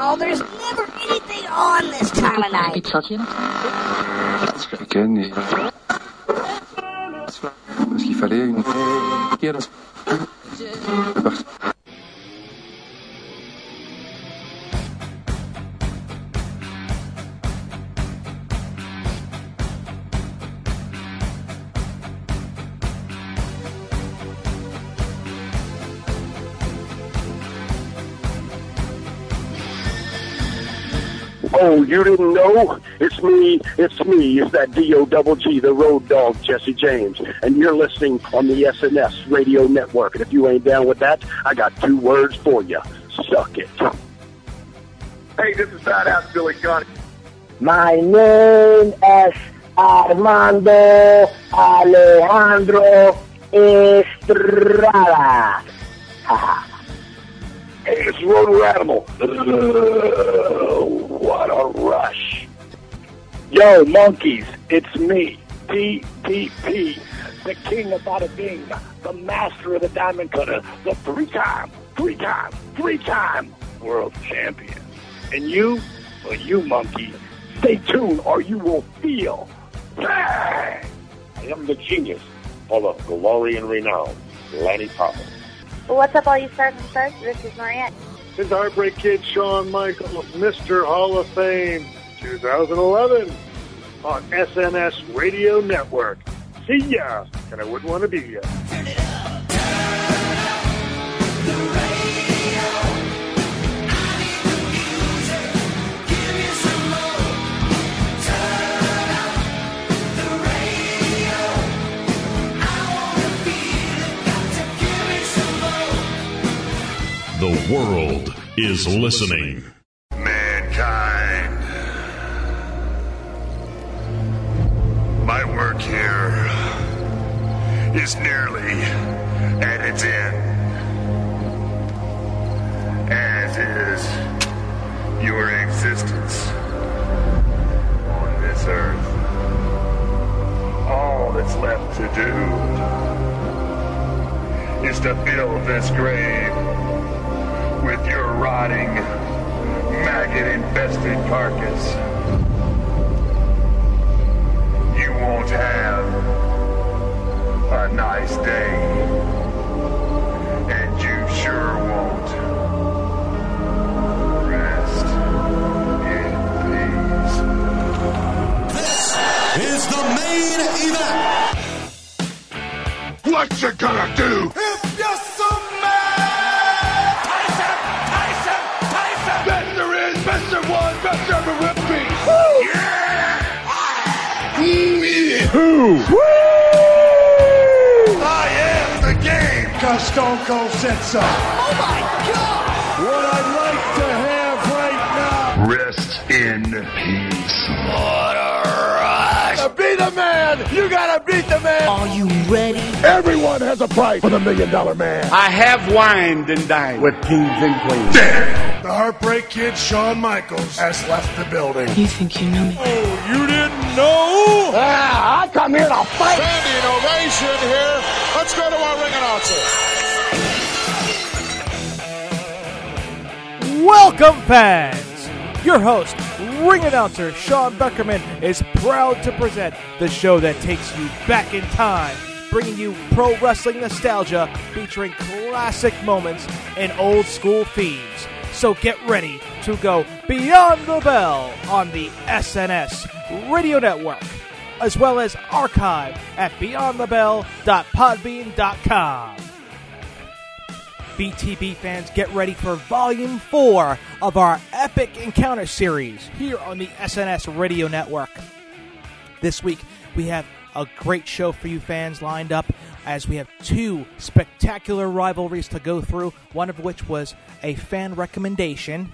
Oh, there's never anything on this time of night. Ken et... Parce qu'il fallait une... Oh, you didn't know? It's me. It's me. It's that D-O double G, the road dog, Jesse James. And you're listening on the SNS radio network. And if you ain't down with that, I got two words for you. Suck it. Hey, this is Badass Billy Gunn. My name is Armando Alejandro Estrada. Hey, it's Road Warrior Animal. what a rush. Yo, monkeys, it's me, DDP, the king of bada bing, the master of the diamond cutter, the three-time, three-time, three-time world champion. And you, well, you monkey, stay tuned or you will feel bang. I am the genius full of glory and renown, Lanny Poffo. What's up, all you stars and stars? This is Mariette. His Heartbreak Kid, Shawn Michaels, Mr. Hall of Fame, 2011, on SNS Radio Network. See ya, and I wouldn't want to be ya. The world is listening. Mankind. My work here is nearly at its end. As is your existence on this earth. All that's left to do is to fill this grave with your rotting, maggot-infested carcass. You won't have a nice day. And you sure won't. Rest in peace. This is the main event. What you gonna do? Ooh, yeah. I am the game. Cause Stone Cold said so. Oh my god! What I'd like to have right now. Rest in peace. To be the man, you gotta beat the man. Are you ready? Everyone has a price for the million dollar man. I have wined and dined with kings and queens. Damn. The Heartbreak Kid, Shawn Michaels, has left the building. You think you know me? Oh, you didn't know? Ah, I come here to fight. Standing ovation here. Let's go to our ring announcer. Welcome, fans! Your host, ring announcer Sean Beckerman, is proud to present the show that takes you back in time, bringing you pro wrestling nostalgia featuring classic moments and old school themes. So get ready to go beyond the bell on the SNS Radio Network, as well as archive at beyondthebell.podbean.com. BTB fans, get ready for Volume 4 of our Epic Encounter series here on the SNS Radio Network. This week, we have a great show for you fans lined up as we have two spectacular rivalries to go through, one of which was a fan recommendation,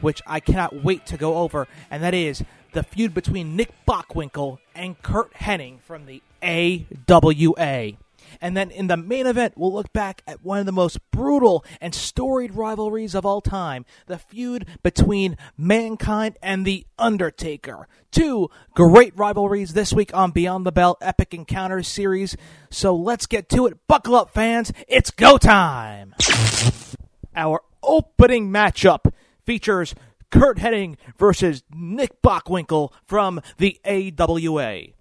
which I cannot wait to go over, and that is the feud between Nick Bockwinkel and Curt Hennig from the AWA. And then in the main event, we'll look back at one of the most brutal and storied rivalries of all time the feud between Mankind and The Undertaker. Two great rivalries this week on Beyond the Bell Epic Encounters series. So let's get to it. Buckle up, fans. It's go time. Our opening matchup features Curt Hennig versus Nick Bockwinkel from the AWA.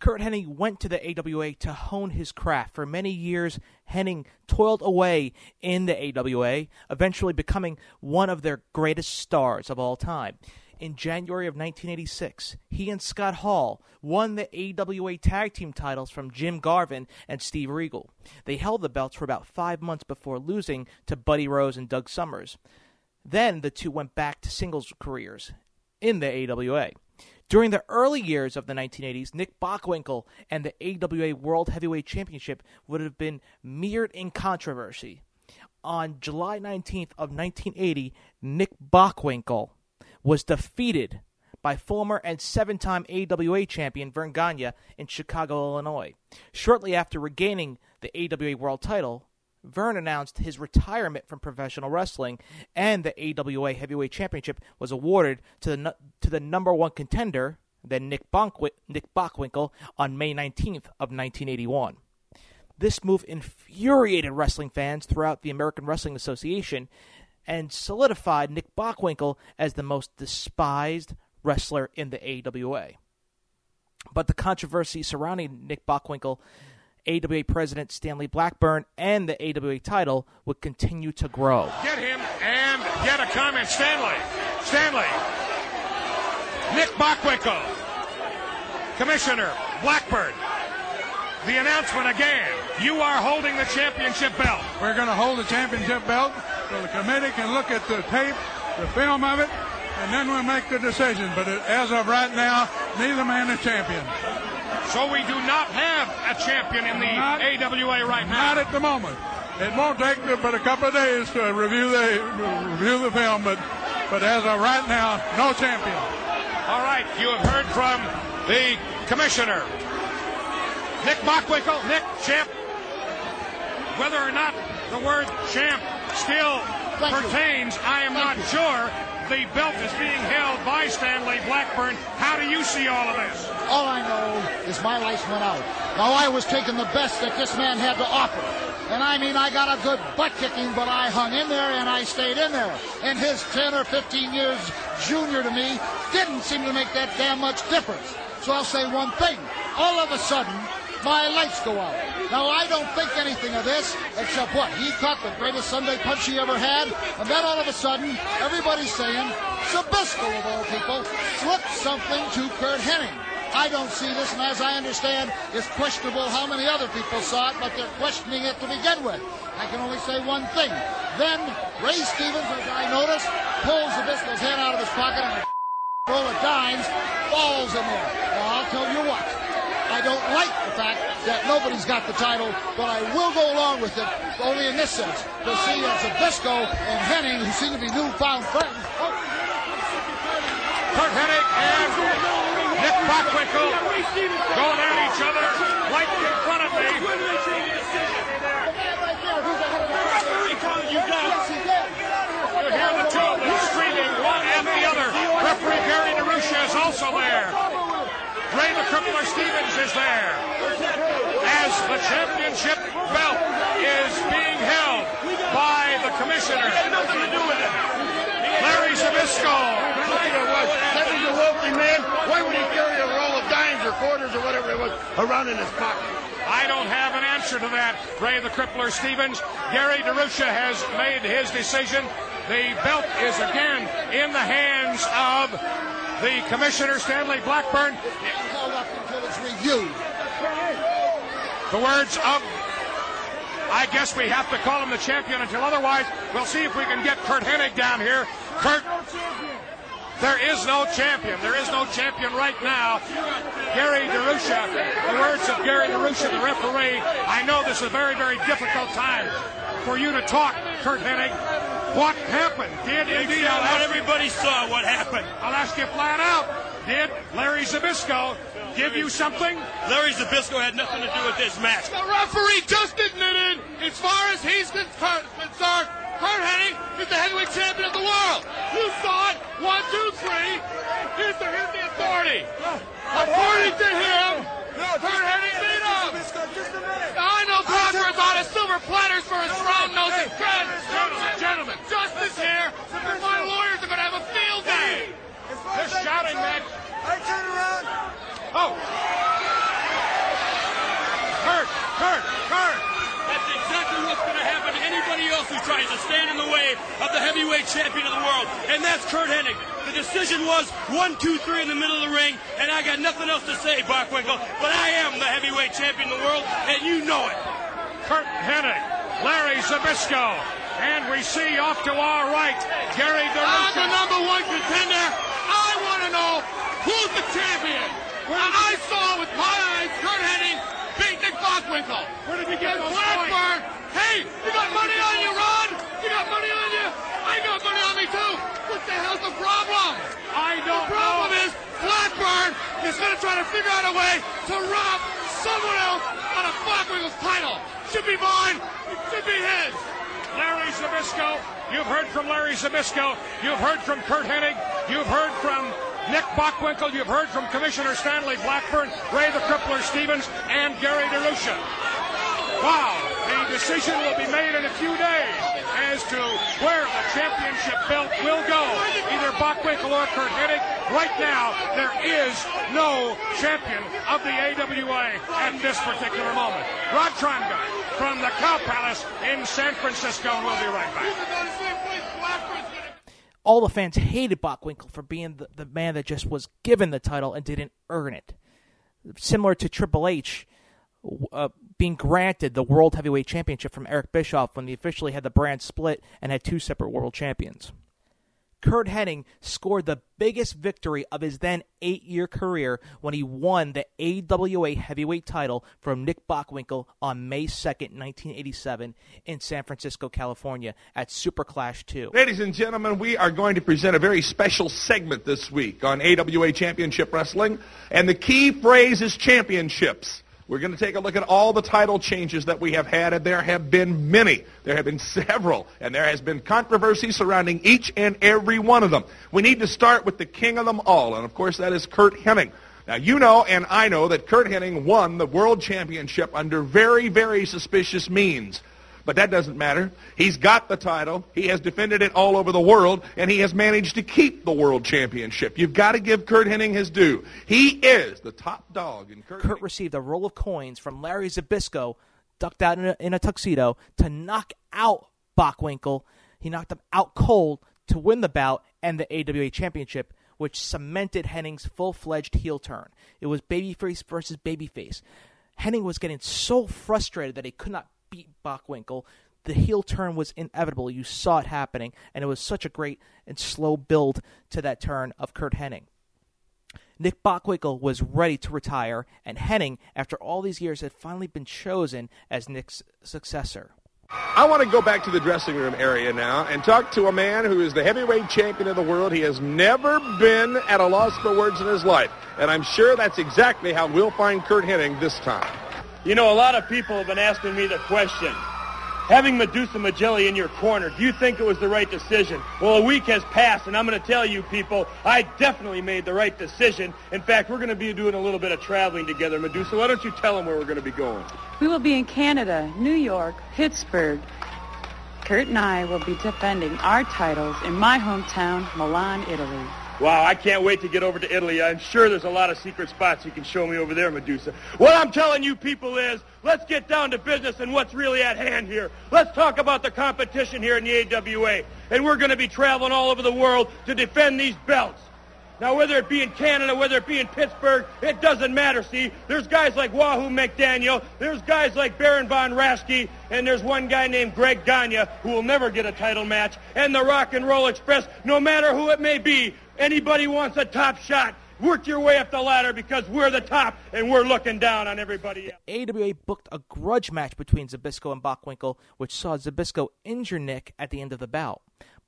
Curt Hennig went to the AWA to hone his craft. For many years, Hennig toiled away in the AWA, eventually becoming one of their greatest stars of all time. In January of 1986, he and Scott Hall won the AWA tag team titles from Jim Garvin and Steve Regal. They held the belts for about five months before losing to Buddy Rose and Doug Summers. Then the two went back to singles careers in the AWA. During the early years of the 1980s, Nick Bockwinkel and the AWA World Heavyweight Championship would have been mirrored in controversy. On July 19th of 1980, Nick Bockwinkel was defeated by former and seven-time AWA champion Verne Gagne in Chicago, Illinois. Shortly after regaining the AWA World title, Verne announced his retirement from professional wrestling, and the AWA Heavyweight Championship was awarded to the to the number one contender, then Nick, Bonk- Nick Bockwinkel, on May 19th of 1981. This move infuriated wrestling fans throughout the American Wrestling Association and solidified Nick Bockwinkel as the most despised wrestler in the AWA. But the controversy surrounding Nick Bockwinkel AWA President Stanley Blackburn and the AWA title would continue to grow. Get him and get a comment. Stanley. Stanley. Nick Bockwinkel. Commissioner Blackburn. The announcement again. You are holding the championship belt. We're going to hold the championship belt so the committee can look at the tape, the film of it, and then we'll make the decision. But as of right now, neither man is champion. So we do not have a champion in the not, AWA right now. Not at the moment. It won't take but a couple of days to review the review the film, but but as of right now, no champion. All right, you have heard from the commissioner, Nick Bockwinkel. Nick, champ. Whether or not the word champ still Thank pertains, you. I am Thank not you. sure the belt is being held by Stanley Blackburn. How do you see all of this? All I know is my lights went out. Now I was taking the best that this man had to offer. And I mean, I got a good butt kicking, but I hung in there and I stayed in there. And his 10 or 15 years junior to me didn't seem to make that damn much difference. So I'll say one thing. All of a sudden, my lights go out. Now, I don't think anything of this, except what? He caught the greatest Sunday punch he ever had, and then all of a sudden, everybody's saying, Zbyszko, of all people, slipped something to Curt Hennig. I don't see this, and as I understand, it's questionable how many other people saw it, but they're questioning it to begin with. I can only say one thing. Then Ray Stevens, as I noticed, pulls Zbyszko's head out of his pocket and a roll of dimes falls in there. Well, I'll tell you what. I don't like the fact that nobody's got the title, but I will go along with it, only in this sense, to see that Zbyszko and Hennig, who seem to be newfound friends. Curt Hennig and Nick Bockwinkel going at each other right in front of me. You hear the two of them screaming one after the other. Referee Gary DeRusha is also there. Ray the Crippler Stevens is there. As the championship belt is being held by the commissioner. nothing to do with it. Larry Zbyszko. He's a wealthy man. Why would he carry a roll of dimes or quarters or whatever it was around in his pocket? I don't have an answer to that, Ray the Crippler Stevens. Gary DeRusha has made his decision. The belt is again in the hands of the commissioner, Stanley Blackburn. Held up until it's reviewed. The words of I guess we have to call him the champion until otherwise. We'll see if we can get Curt Hennig down here. Curt, there is no champion. There is no champion right now. Gary DeRusha, the words of Gary DeRusha, the referee. I know this is a very, very difficult time for you to talk, Curt Hennig. What happened? Did indeed what everybody saw what happened. I'll ask you flat out. Did Larry Zbyszko give you something? Larry Zbyszko had nothing to do with this match. The referee just admitted, as far as he's concerned, Curt Hennig is the heavyweight champion of the world. You saw it. One, two, three. Here's the, here's the authority. According to him, Curt Hennig beat him. I know Parker's on a silver platters for his strong nosed friends. Gentlemen, gentlemen, justice here. My lawyers are going to have a field day. Of the heavyweight champion of the world, and that's Curt Hennig. The decision was one, two, three in the middle of the ring, and I got nothing else to say, Bockwinkel, but I am the heavyweight champion of the world, and you know it. Curt Hennig, Larry Zbyszko, and we see off to our right, Gary I'm the number one contender. I want to know who's the champion. Well I saw with my eyes Curt Hennig beat Nick Bockwinkel. Where did you get And those Blackburn, hey, you got money on you, Ron? You got money on you? I got money on me too. What the hell's the problem? I don't The problem know. is Blackburn is going to try to figure out a way to rob someone else on a Bockwinkel's title. Should be mine. It should be his. Larry Zbyszko. You've heard from Larry Zbyszko. You've heard from Curt Hennig. You've heard from Nick Bockwinkel. You've heard from Commissioner Stanley Blackburn, Ray the Crippler Stevens, and Gary DeRusha. Wow, the decision will be made in a few days as to where the championship belt will go. Either Bockwinkel or Curt Hennig. Right now, there is no champion of the AWA at this particular moment. Rod Trongard from the Cow Palace in San Francisco. We'll be right back. All the fans hated Bockwinkel for being the, the man that just was given the title and didn't earn it. Similar to Triple H uh, being granted the World Heavyweight Championship from Eric Bischoff when they officially had the brand split and had two separate world champions. Curt Hennig scored the biggest victory of his then eight year career when he won the AWA heavyweight title from Nick Bockwinkel on May 2nd, 1987, in San Francisco, California, at Super Clash 2. Ladies and gentlemen, we are going to present a very special segment this week on AWA Championship Wrestling, and the key phrase is championships. We're going to take a look at all the title changes that we have had, and there have been many. There have been several, and there has been controversy surrounding each and every one of them. We need to start with the king of them all, and of course that is Curt Hennig. Now, you know and I know that Curt Hennig won the world championship under very, very suspicious means. But that doesn't matter. He's got the title. He has defended it all over the world, and he has managed to keep the world championship. You've got to give Curt Hennig his due. He is the top dog in Curt. Curt received a roll of coins from Larry Zbyszko, ducked out in a, in a tuxedo, to knock out Bockwinkel. He knocked him out cold to win the bout and the AWA championship, which cemented Hennig's full-fledged heel turn. It was babyface versus babyface. Hennig was getting so frustrated that he could not beat Bockwinkel. The heel turn was inevitable. You saw it happening, and it was such a great and slow build to that turn of Curt Hennig. Nick Bockwinkel was ready to retire, and Hennig, after all these years, had finally been chosen as Nick's successor. I want to go back to the dressing room area now and talk to a man who is the heavyweight champion of the world. He has never been at a loss for words in his life, and I'm sure that's exactly how we'll find Curt Hennig this time. You know, a lot of people have been asking me the question. Having Madusa Miceli in your corner, do you think it was the right decision? Well, a week has passed, and I'm going to tell you people, I definitely made the right decision. In fact, we're going to be doing a little bit of traveling together. Madusa, why don't you tell them where we're going to be going? We will be in Canada, New York, Pittsburgh. Curt and I will be defending our titles in my hometown, Milan, Italy. Wow, I can't wait to get over to Italy. I'm sure there's a lot of secret spots you can show me over there, Madusa. What I'm telling you people is, let's get down to business and what's really at hand here. Let's talk about the competition here in the AWA. And we're going to be traveling all over the world to defend these belts. Now, whether it be in Canada, whether it be in Pittsburgh, it doesn't matter, see? There's guys like Wahoo McDaniel, there's guys like Baron Von Raschke, and there's one guy named Greg Gagne who will never get a title match, and the Rock and Roll Express, no matter who it may be, anybody wants a top shot, work your way up the ladder because we're the top and we're looking down on everybody else. AWA booked a grudge match between Zbyszko and Bockwinkel, which saw Zbyszko injure Nick at the end of the bout.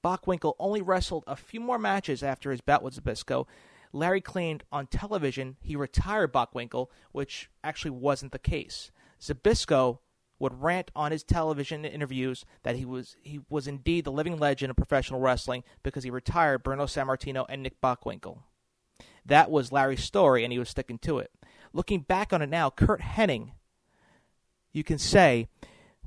Bockwinkel only wrestled a few more matches after his bout with Zbyszko. Larry claimed on television he retired Bockwinkel, which actually wasn't the case. Zbyszko would rant on his television interviews that he was he was indeed the living legend of professional wrestling because he retired Bruno Sammartino and Nick Bockwinkel. That was Larry's story, and he was sticking to it. Looking back on it now, Kurt Hennig, you can say,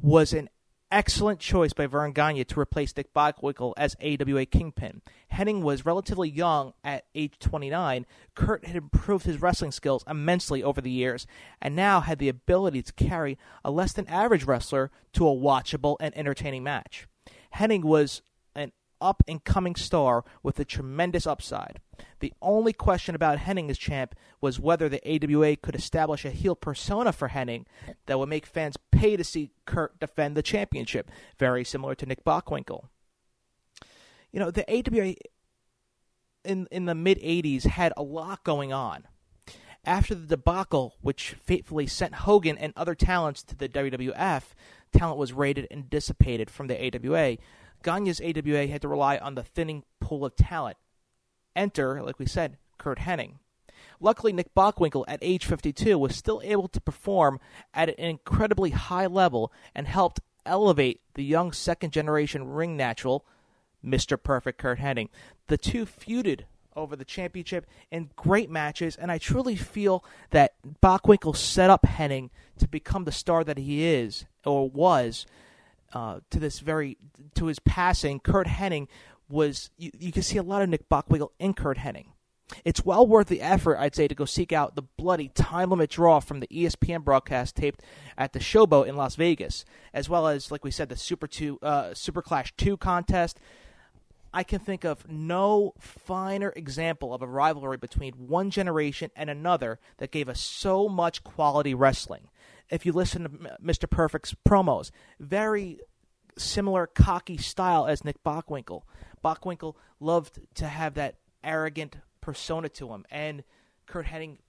was an excellent choice by Verne Gagne to replace Dick Bockwinkel as AWA Kingpin. Hennig was relatively young at age 29. Kurt had improved his wrestling skills immensely over the years and now had the ability to carry a less than average wrestler to a watchable and entertaining match. Hennig was up and coming star with a tremendous upside. The only question about Hennig as champ was whether the AWA could establish a heel persona for Hennig that would make fans pay to see Curt defend the championship, very similar to Nick Bockwinkel. You know, the AWA in in the mid 80s had a lot going on. After the debacle, which fatefully sent Hogan and other talents to the WWF, talent was raided and dissipated from the AWA. Gagne's AWA had to rely on the thinning pool of talent. Enter, like we said, Curt Hennig. Luckily, Nick Bockwinkel, at age 52, was still able to perform at an incredibly high level and helped elevate the young second generation ring natural, Mr. Perfect Curt Hennig. The two feuded over the championship in great matches, and I truly feel that Bockwinkel set up Hennig to become the star that he is or was. Uh, to this very to his passing, Curt Hennig was you, you can see a lot of Nick Bockwinkel in Curt Hennig. It's well worth the effort, I'd say, to go seek out the bloody time limit draw from the ESPN broadcast taped at the Showboat in Las Vegas, as well as, like we said, the Super Two, uh, Super Clash Two contest. I can think of no finer example of a rivalry between one generation and another that gave us so much quality wrestling. If you listen to Mr. Perfect's promos, very similar cocky style as Nick Bockwinkel. Bockwinkel loved to have that arrogant persona to him, and Curt Hennig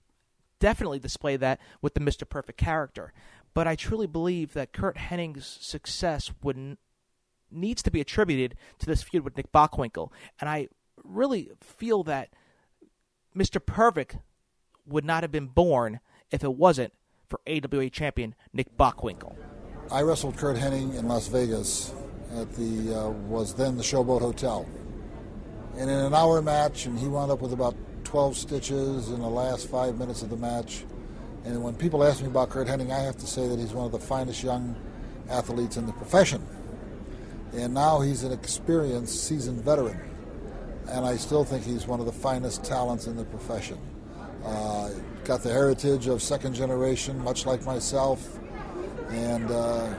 definitely displayed that with the Mr. Perfect character. But I truly believe that Curt Hennig's success would needs to be attributed to this feud with Nick Bockwinkel, and I really feel that Mr. Perfect would not have been born if it wasn't for AWA champion Nick Bockwinkel. I wrestled Curt Hennig in Las Vegas at the uh, was then the Showboat Hotel, and in an hour match, and he wound up with about 12 stitches in the last five minutes of the match. And when people ask me about Curt Hennig, I have to say that he's one of the finest young athletes in the profession. And now he's an experienced, seasoned veteran. And I still think he's one of the finest talents in the profession. Uh, got the heritage of second generation, much like myself, and uh,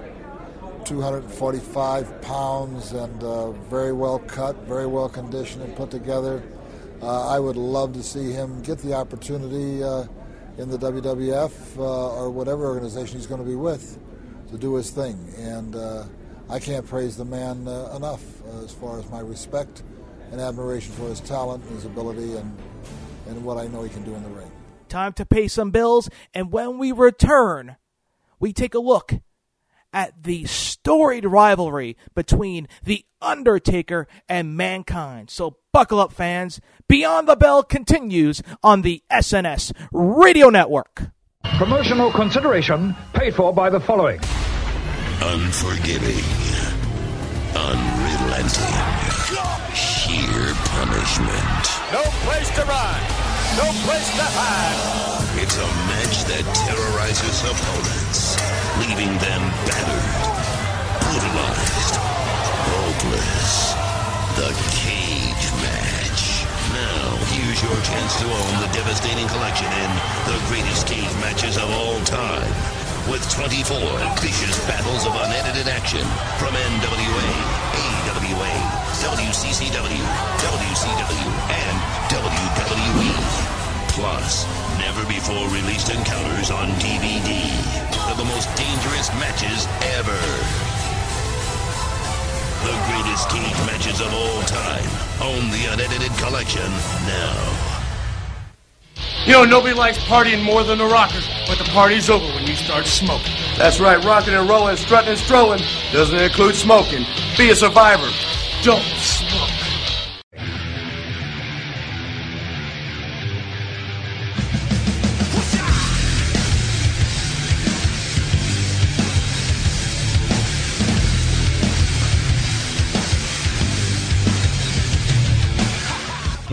245 pounds and uh, very well cut, very well conditioned and put together. Uh, I would love to see him get the opportunity uh, in the WWF uh, or whatever organization he's going to be with to do his thing. And I can't praise the man enough as far as my respect and admiration for his talent, his ability, and, and what I know he can do in the ring. Time to pay some bills, and when we return, we take a look at the storied rivalry between The Undertaker and Mankind. So buckle up, fans. Beyond the Bell continues on the SNS Radio Network. Promotional consideration paid for by the following Unforgiving, unrelenting, sheer punishment. No place to run. No place to hide. It's a match that terrorizes opponents, leaving them battered, brutalized, hopeless. The Cage Match. Now, here's your chance to own the devastating collection in the greatest cage matches of all time. With 24 vicious battles of unedited action from NWA, AWA, WCCW, WCW, and. Plus, never before released encounters on DVD of the most dangerous matches ever. The greatest cage matches of all time. Own the unedited collection now. You know, nobody likes partying more than the rockers, but the party's over when you start smoking. That's right, rocking and rolling, strutting and strolling doesn't include smoking. Be a survivor. Don't smoke.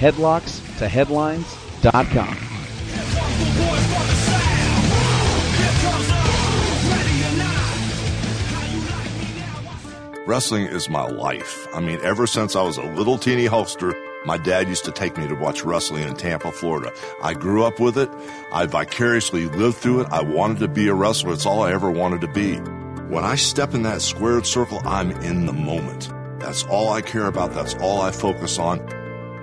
www.headlockstoheadlines.com. Wrestling is my life. I mean, ever since I was a little teeny holster, my dad used to take me to watch wrestling in Tampa, Florida. I grew up with it. I vicariously lived through it. I wanted to be a wrestler. It's all I ever wanted to be. When I step in that squared circle, I'm in the moment. That's all I care about. That's all I focus on.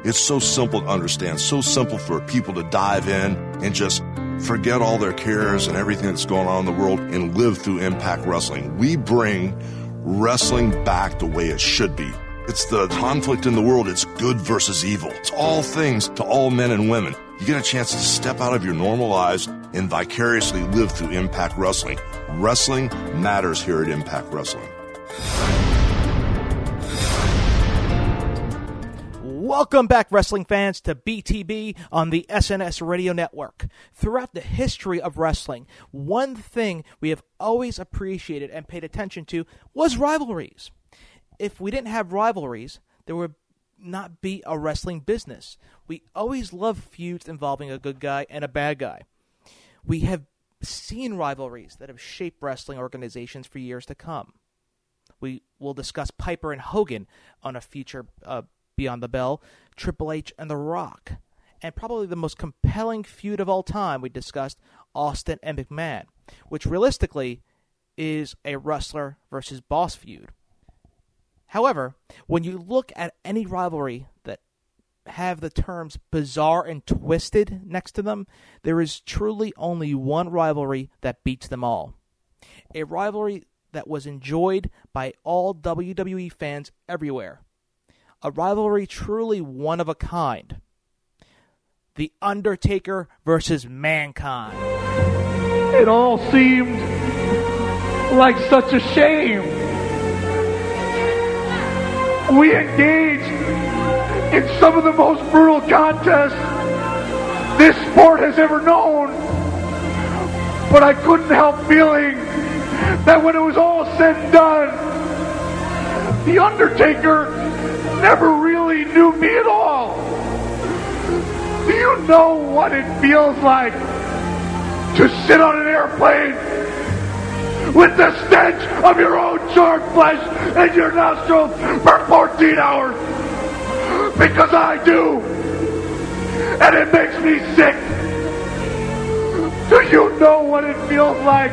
It's so simple to understand, so simple for people to dive in and just forget all their cares and everything that's going on in the world and live through Impact Wrestling. We bring wrestling back the way it should be. It's the conflict in the world. It's good versus evil. It's all things to all men and women. You get a chance to step out of your normal lives and vicariously live through Impact Wrestling. Wrestling matters here at Impact Wrestling. Welcome back, wrestling fans, to BTB on the SNS Radio Network. Throughout the history of wrestling, one thing we have always appreciated and paid attention to was rivalries. If we didn't have rivalries, there would not be a wrestling business. We always love feuds involving a good guy and a bad guy. We have seen rivalries that have shaped wrestling organizations for years to come. We will discuss Piper and Hogan on a future uh, Beyond the Bell, Triple H and The Rock, and probably the most compelling feud of all time we discussed, Austin and McMahon, which realistically is a wrestler versus boss feud. However, when you look at any rivalry that have the terms bizarre and twisted next to them, there is truly only one rivalry that beats them all. A rivalry that was enjoyed by all WWE fans everywhere a rivalry truly one of a kind. The Undertaker versus Mankind. It all seemed like such a shame. We engaged in some of the most brutal contests this sport has ever known. But I couldn't help feeling that when it was all said and done, The Undertaker never really knew me at all. Do you know what it feels like to sit on an airplane with the stench of your own charred flesh in your nostrils for 14 hours? Because I do. And it makes me sick. Do you know what it feels like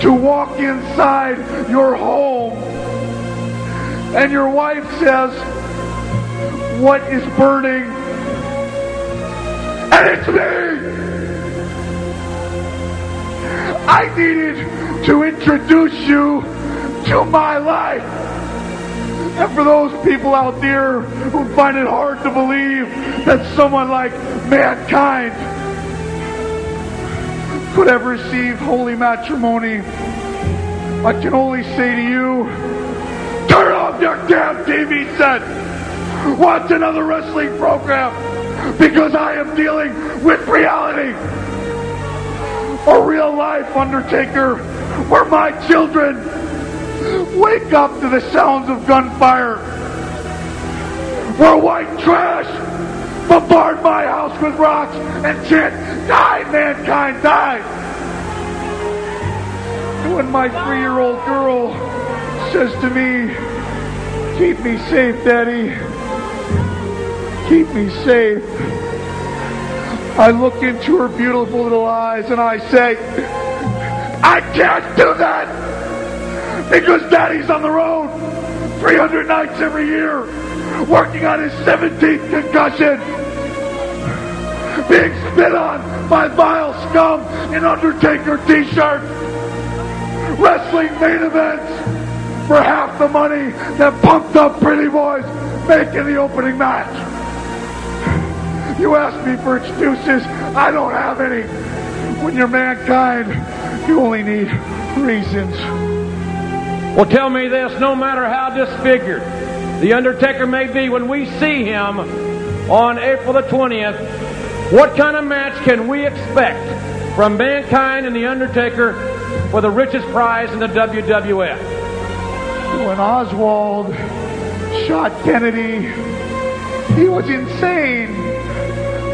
to walk inside your home and your wife says, What is burning? And it's me! I needed to introduce you to my life. And for those people out there who find it hard to believe that someone like mankind could have received holy matrimony, I can only say to you, Turn off your damn TV set. Watch another wrestling program because I am dealing with reality. A real life Undertaker where my children wake up to the sounds of gunfire. Where white trash bombard my house with rocks and chant, Die, mankind, die! When my three-year-old girl says to me, Keep me safe, Daddy. Keep me safe. I look into her beautiful little eyes and I say, I can't do that because Daddy's on the road 300 nights every year working on his 17th concussion being spit on by vile scum in Undertaker t-shirts, wrestling main events, for half the money that pumped up pretty boys making the opening match. You ask me for excuses, I don't have any. When you're mankind, you only need reasons. Well, tell me this no matter how disfigured The Undertaker may be when we see him on April the 20th, what kind of match can we expect from Mankind and The Undertaker for the richest prize in the WWF? When Oswald shot Kennedy He was insane.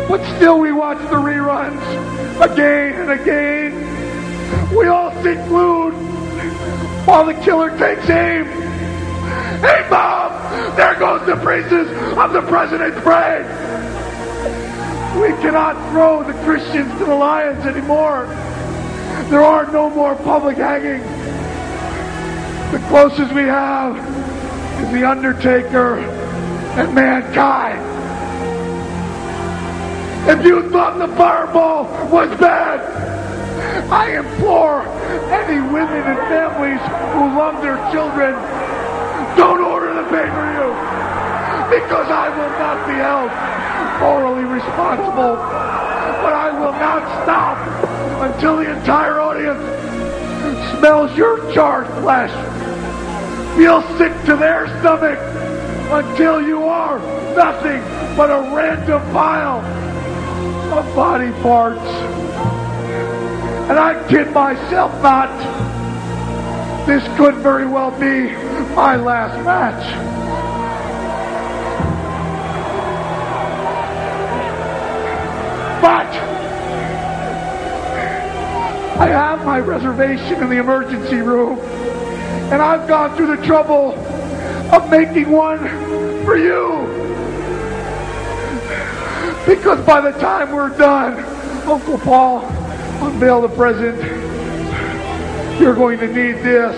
But still we watch the reruns again and again. We all sit glued while the killer takes aim. Hey, Bob, There goes the pieces of the president's brain! We cannot throw the Christians to the lions anymore. There are no more public hangings. The closest we have is The Undertaker and Mankind. If you thought the fireball was bad, I implore any women and families who love their children, don't order the pay-per-view because I will not be held morally responsible. But I will not stop until the entire audience smells your charred flesh, feels sick to their stomach until you are nothing but a random pile of body parts. And I kid myself not. This could very well be my last match. But I have my reservation in the emergency room, and I've gone through the trouble of making one for you. Because by the time we're done, Uncle Paul, unveil the present. You're going to need this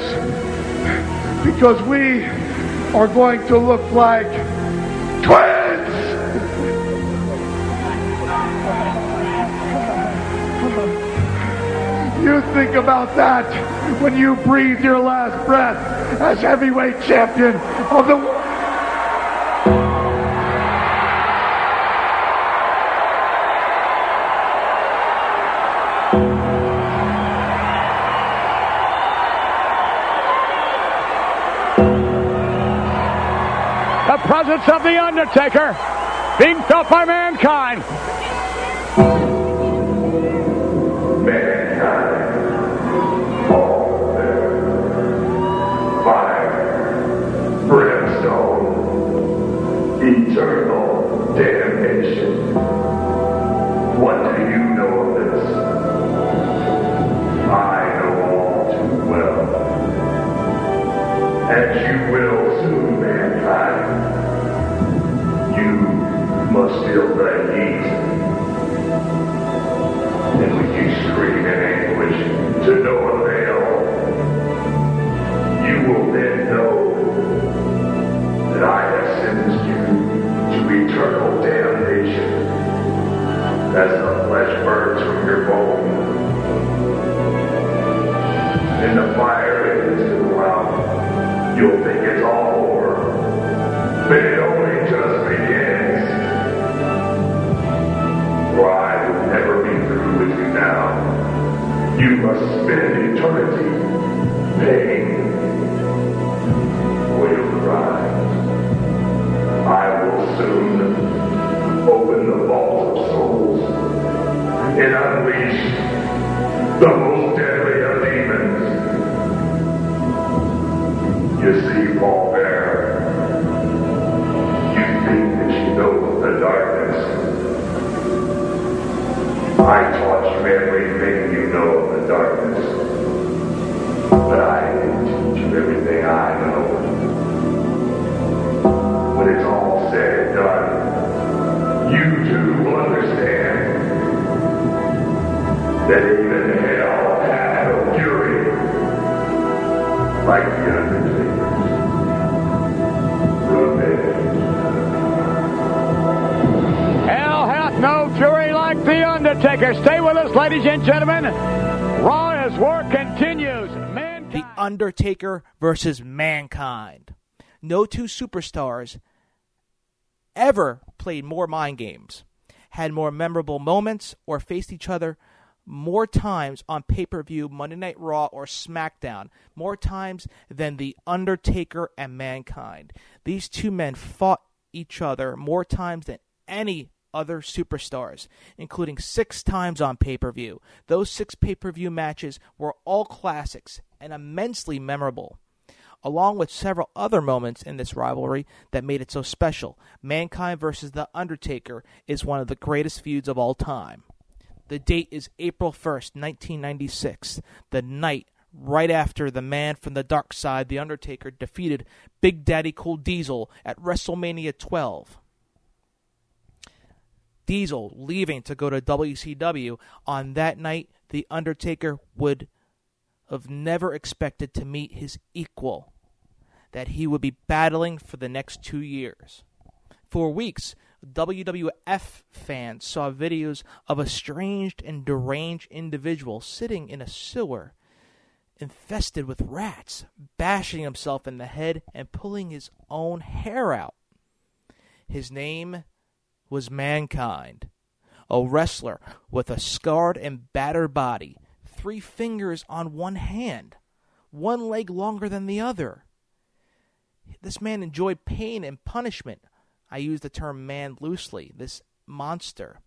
because we are going to look like You think about that when you breathe your last breath as heavyweight champion of the world. The presence of The Undertaker being felt by mankind. Must spend eternity paying for your crimes. I will soon open the vault of souls and unleash know the darkness, ladies and gentlemen. Raw is War continues. The Undertaker versus Mankind. No two superstars ever played more mind games, had more memorable moments, or faced each other more times on pay per view, Monday Night Raw, or SmackDown, more times than The Undertaker and Mankind. These two men fought each other more times than any other superstars, including six times on pay per view. Those six pay per view matches were all classics and immensely memorable. along with several other moments in this rivalry that made it so special. Mankind versus The Undertaker is one of the greatest feuds of all time. The date is April 1st, 1996, the night right after the man from the dark side, The Undertaker, defeated Big Daddy Cool Diesel at WrestleMania 12. Diesel leaving to go to WCW. On that night, The Undertaker would have never expected to meet his equal that he would be battling for the next two years. For weeks, WWF fans saw videos of a strange and deranged individual sitting in a sewer infested with rats, bashing himself in the head and pulling his own hair out. His name was Mankind, a wrestler with a scarred and battered body, three fingers on one hand, one leg longer than the other. This man enjoyed pain and punishment. I use the term man loosely, this monster.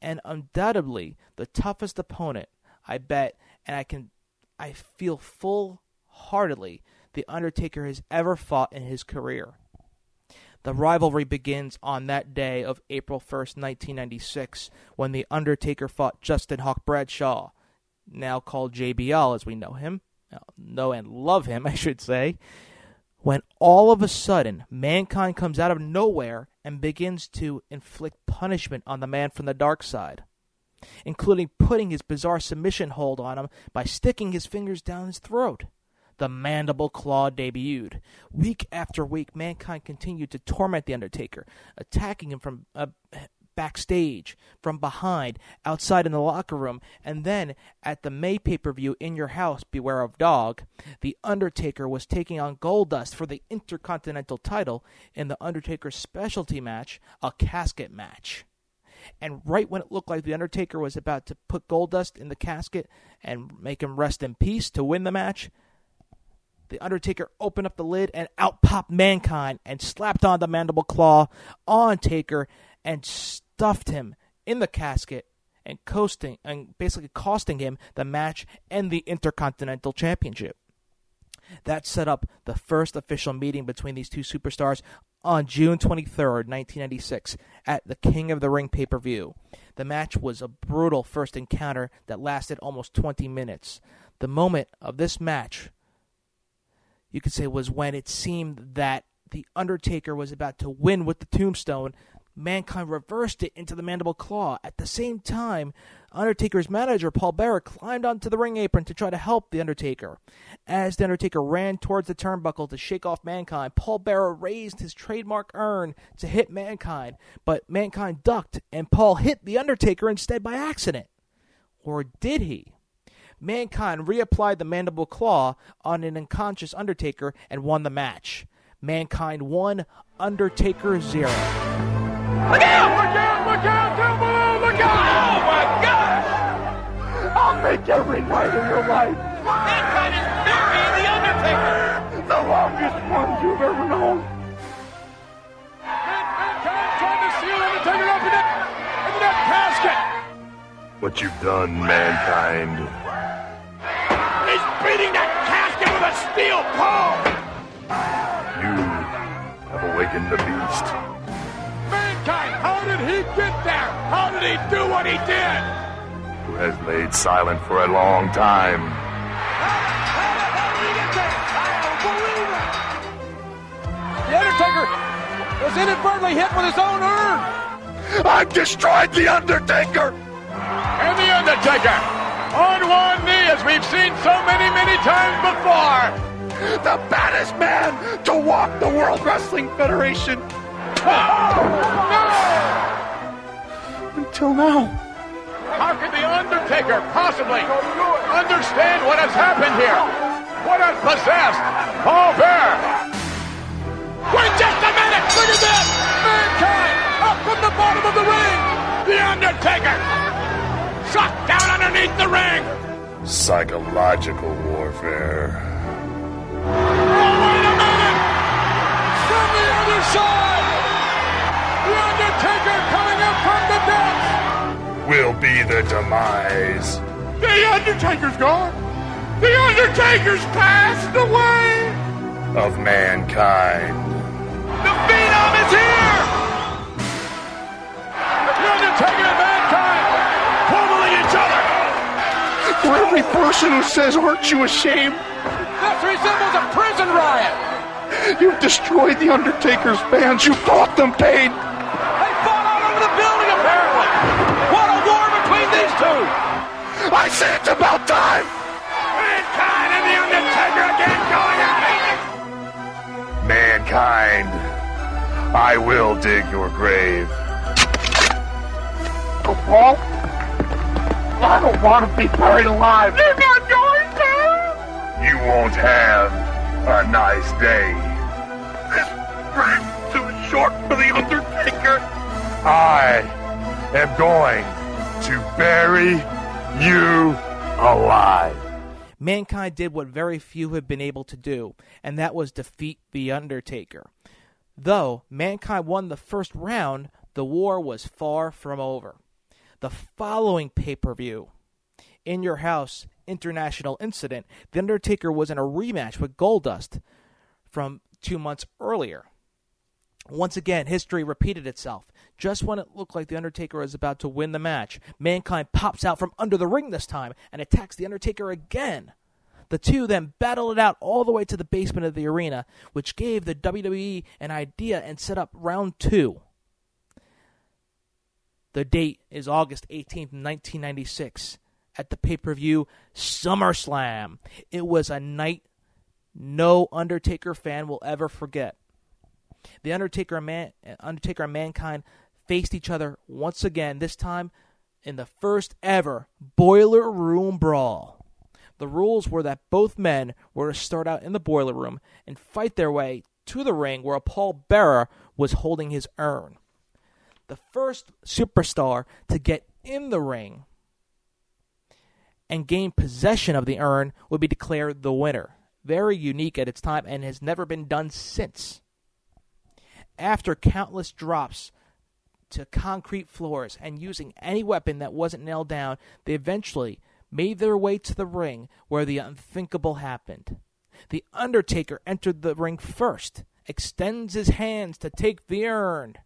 And undoubtedly the toughest opponent, I bet, and I can I feel full heartedly The Undertaker has ever fought in his career. The rivalry begins on that day of April 1st, 1996, when The Undertaker fought Justin Hawk Bradshaw, now called JBL as we know him, uh, know and love him, I should say, when all of a sudden Mankind comes out of nowhere and begins to inflict punishment on the man from the dark side including putting his bizarre submission hold on him by sticking his fingers down his throat. The mandible claw debuted. Week after week, mankind continued to torment The Undertaker, attacking him from uh, backstage, from behind, outside in the locker room, and then at the May pay per view in your house, Beware of Dog, The Undertaker was taking on Goldust for the Intercontinental title in The Undertaker's specialty match, a casket match. And right when it looked like The Undertaker was about to put Goldust in the casket and make him rest in peace to win the match, The Undertaker opened up the lid and out popped Mankind and slapped on the mandible claw on Taker and stuffed him in the casket and coasting and basically costing him the match and the Intercontinental Championship. That set up the first official meeting between these two superstars on June 23rd, 1996, at the King of the Ring pay per view. The match was a brutal first encounter that lasted almost 20 minutes. The moment of this match, you could say, was when it seemed that The Undertaker was about to win with the tombstone, Mankind reversed it into the mandible claw. At the same time, Undertaker's manager, Paul Bearer, climbed onto the ring apron to try to help The Undertaker. As The Undertaker ran towards the turnbuckle to shake off Mankind, Paul Bearer raised his trademark urn to hit Mankind, but Mankind ducked, and Paul hit The Undertaker instead by accident. Or did he? Mankind reapplied the mandible claw on an unconscious Undertaker and won the match. Mankind won, Undertaker zero. Look out! Look out! Look out! Down below! Look out! Oh my gosh! I'll make every night of your life. Mankind is burying the Undertaker. The longest one you've ever known. Mankind trying to seal Undertaker up in that, in that casket. What you've done, mankind. Beating that casket with a steel pole. You have awakened the beast. Mankind, how did he get there? How did he do what he did? who has laid silent for a long time. The Undertaker was inadvertently hit with his own urn. I've destroyed The Undertaker! And The Undertaker on one knee, as we've seen so many, many times before. The baddest man to walk the World Wrestling Federation! Until now. How could The Undertaker possibly understand what has happened here? What has possessed Paul Bearer? Wait just a minute! Look at this! Mankind up from the bottom of the ring! The Undertaker! Sucked down underneath the ring! Psychological warfare. Oh, wait a minute! From the other side! The Undertaker coming up from the depths! Will be the demise. The Undertaker's gone! The Undertaker's passed away! of mankind. The Phenom is here! For every person who says, aren't you ashamed? This resembles a prison riot! You've destroyed the Undertaker's fans. You brought them pain. They fought all over the building, apparently! What a war between these two! I say it's about time! Mankind and the Undertaker again going at it! Mankind, I will dig your grave. Oh, Paul? I don't want to be buried alive. You're not going to! You won't have a nice day. This frame's too short for the Undertaker. I am going to bury you alive. Mankind did what very few have been able to do, and that was defeat The Undertaker. Though Mankind won the first round, the war was far from over. The following pay per view, In Your House International Incident, The Undertaker was in a rematch with Goldust from two months earlier. Once again, history repeated itself. Just when it looked like The Undertaker was about to win the match, Mankind pops out from under the ring this time and attacks The Undertaker again. The two then battle it out all the way to the basement of the arena, which gave the WWE an idea and set up round two. The date is August 18th, 1996, at the pay per view SummerSlam. It was a night no Undertaker fan will ever forget. The Undertaker and, Man- Undertaker and Mankind faced each other once again, this time in the first ever Boiler Room Brawl. The rules were that both men were to start out in the boiler room and fight their way to the ring where a Paul Bearer was holding his urn. The first superstar to get in the ring and gain possession of the urn would be declared the winner. Very unique at its time and has never been done since. After countless drops to concrete floors and using any weapon that wasn't nailed down, they eventually made their way to the ring where the unthinkable happened. The Undertaker entered the ring first, extends his hands to take the urn.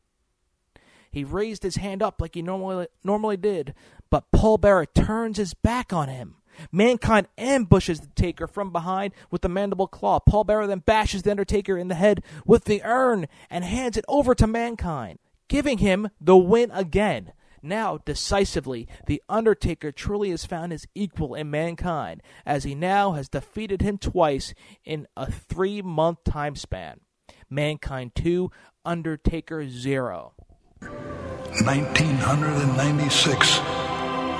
He raised his hand up like he normally normally did, but Paul Bearer turns his back on him. Mankind ambushes the Taker from behind with the mandible claw. Paul Bearer then bashes the Undertaker in the head with the urn and hands it over to Mankind, giving him the win again. Now, decisively, The Undertaker truly has found his equal in Mankind, as he now has defeated him twice in a three month time span. Mankind 2, Undertaker 0. 1996,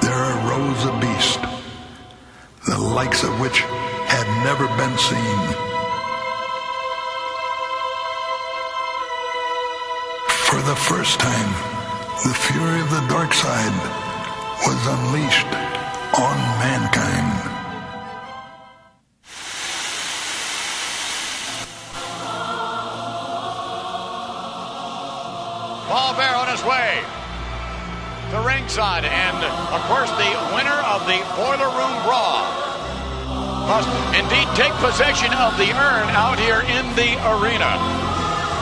there arose a beast, the likes of which had never been seen. For the first time, the fury of the dark side was unleashed on mankind. Paul Bearer on his way to ringside, and of course, the winner of the Boiler Room Brawl must indeed take possession of the urn out here in the arena.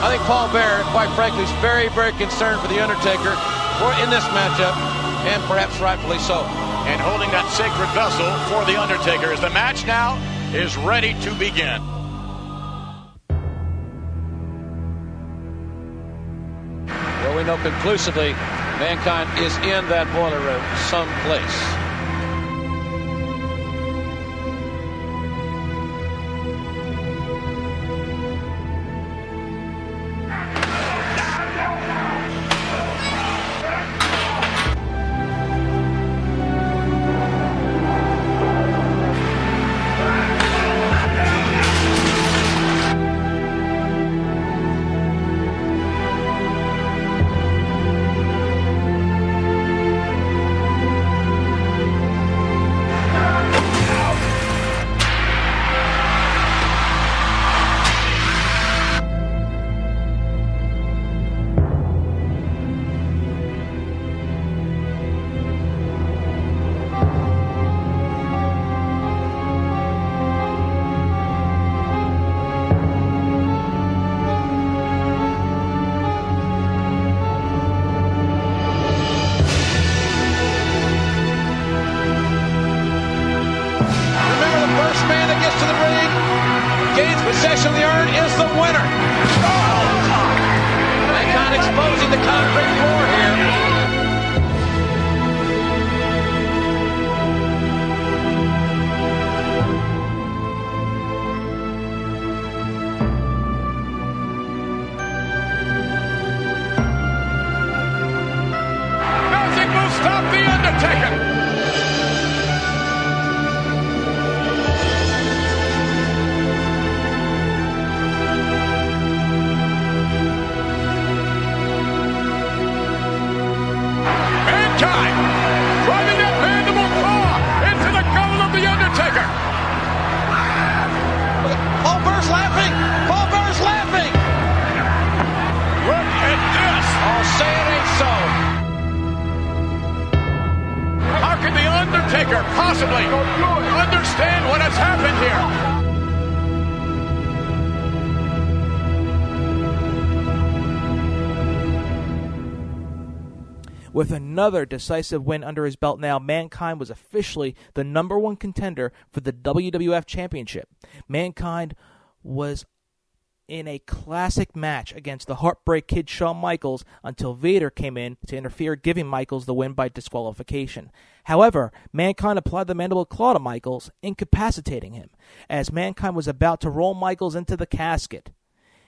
I think Paul Bearer, quite frankly, is very, very concerned for The Undertaker for in this matchup, and perhaps rightfully so. And holding that sacred vessel for The Undertaker as the match now is ready to begin. We know conclusively mankind is in that boiler room someplace. Another decisive win under his belt now, Mankind was officially the number one contender for the WWF Championship. Mankind was in a classic match against the Heartbreak Kid Shawn Michaels until Vader came in to interfere, giving Michaels the win by disqualification. However, Mankind applied the mandible claw to Michaels, incapacitating him. As Mankind was about to roll Michaels into the casket,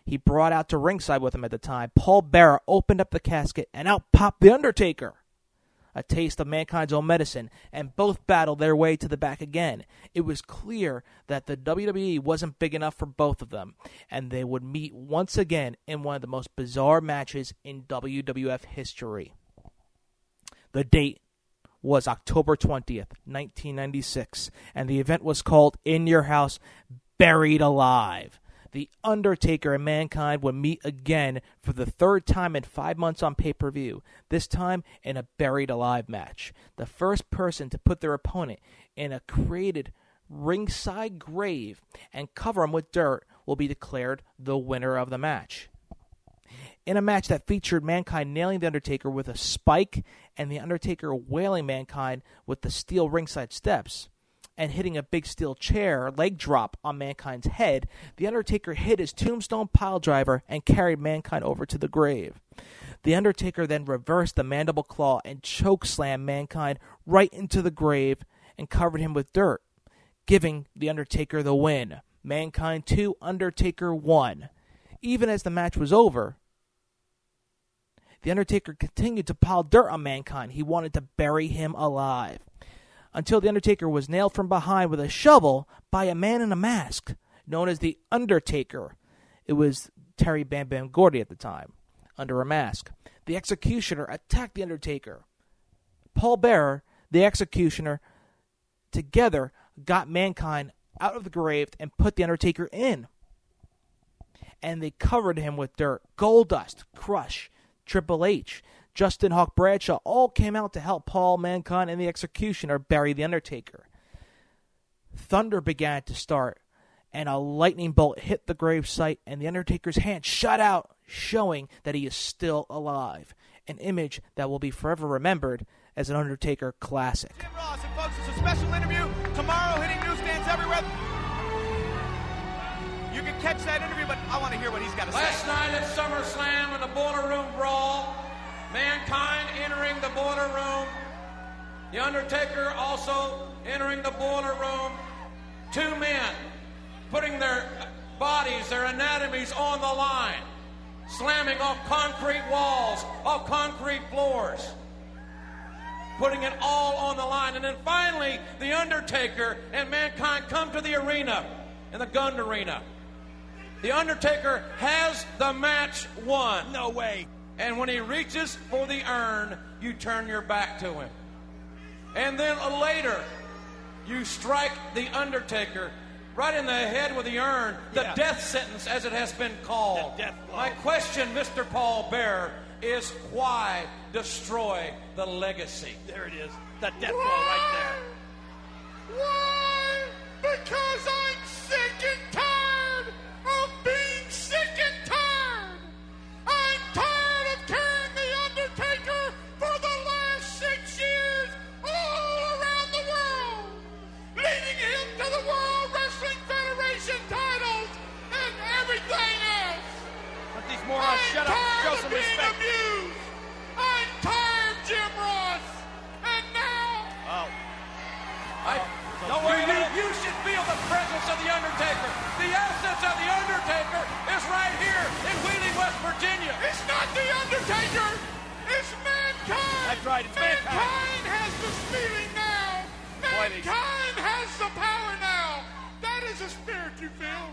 he brought out to ringside with him at the time. Paul Bearer opened up the casket and out popped The Undertaker. A taste of Mankind's own medicine, and both battled their way to the back again. It was clear that the WWE wasn't big enough for both of them, and they would meet once again in one of the most bizarre matches in WWF history. The date was October 20th, 1996, and the event was called In Your House Buried Alive. The Undertaker and Mankind would meet again for the third time in five months on pay per view, this time in a Buried Alive match. The first person to put their opponent in a created ringside grave and cover him with dirt will be declared the winner of the match. In a match that featured Mankind nailing The Undertaker with a spike and The Undertaker wailing Mankind with the steel ringside steps, and hitting a big steel chair leg drop on Mankind's head, The Undertaker hit his tombstone pile driver and carried Mankind over to the grave. The Undertaker then reversed the mandible claw and choke slammed Mankind right into the grave and covered him with dirt, giving The Undertaker the win. Mankind 2, Undertaker 1. Even as the match was over, The Undertaker continued to pile dirt on Mankind. He wanted to bury him alive until The Undertaker was nailed from behind with a shovel by a man in a mask known as The Undertaker. It was Terry Bam Bam Gordy at the time, under a mask. The Executioner attacked The Undertaker. Paul Bearer, the Executioner, together got Mankind out of the grave and put The Undertaker in. And they covered him with dirt. Goldust, Crush, Triple H, Justin Hawk Bradshaw all came out to help Paul Mankind and the Executioner bury The Undertaker. Thunder began to start, and a lightning bolt hit the gravesite, and The Undertaker's hand shot out, showing that he is still alive. An image that will be forever remembered as an Undertaker classic. Jim Ross and folks, it's a special interview tomorrow hitting newsstands everywhere. You can catch that interview, but I want to hear what he's got to say. Last night at SummerSlam in the Boiler Room Brawl, Mankind entering the Boiler Room. The Undertaker also entering the Boiler Room. Two men putting their bodies, their anatomies on the line, slamming off concrete walls, off concrete floors, putting it all on the line. And then finally, The Undertaker and Mankind come to the arena, in the gun arena. The Undertaker has the match won. No way. And when he reaches for the urn, you turn your back to him. And then later, you strike the Undertaker right in the head with the urn, the Yeah. death sentence as it has been called. The death. My question, Mr. Paul Bearer, is why destroy the legacy? There it is. The death blow right there. Why? Because I'm presence of The Undertaker is right here in Wheeling, West Virginia. It's not The Undertaker. It's Mankind. That's right, it's Mankind. Mankind has the feeling now. Mankind has the power now. That is the spirit you feel.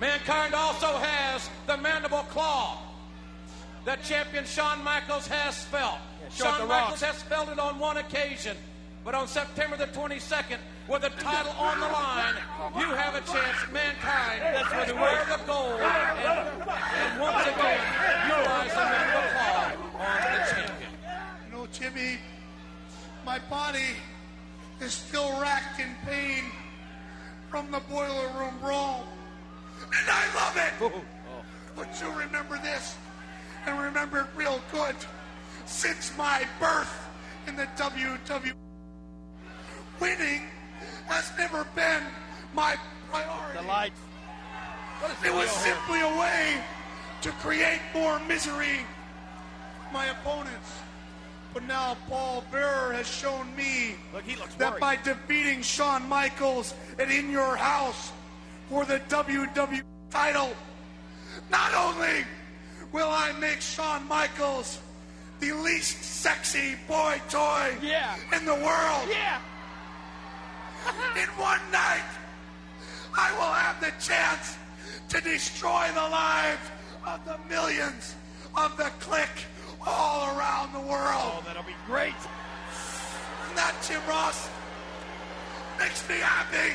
Mankind also has the mandible claw that champion Shawn Michaels has felt. show it Shawn Michaels Ross. has felt it on one occasion, but on September the 22nd, with the title on the line, you have a chance, Mankind, to wear the gold and, and once again utilize the mandible claw on the champion. You know, Jimmy, my body is still racked in pain from the boiler room brawl. And I love it! Oh. But you remember this, and remember it real good. Since my birth in the WWE, winning has never been my priority. The lights. It was simply a way to create more misery for my opponents. But now Paul Bearer has shown me that worried. by defeating Shawn Michaels and in your house for the WWE title, not only will I make Shawn Michaels the least sexy boy toy in the world. Yeah. In one night, I will have the chance to destroy the lives of the millions of the clique all around the world. Oh, that'll be great. And that, Jim Ross, makes me happy.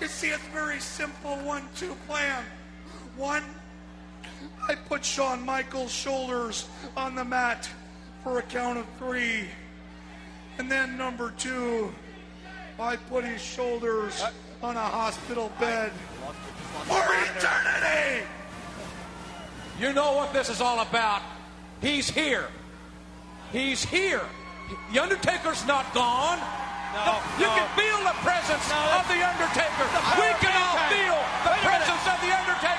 You see, it's very simple one-two plan. One, I put Shawn Michaels' shoulders on the mat for a count of three. And then number two, I put his shoulders uh, on a hospital bed for eternity. You know what this is all about. He's here. He's here. The Undertaker's not gone. No, you no. can feel the presence of the Undertaker. We can all feel the presence of the Undertaker,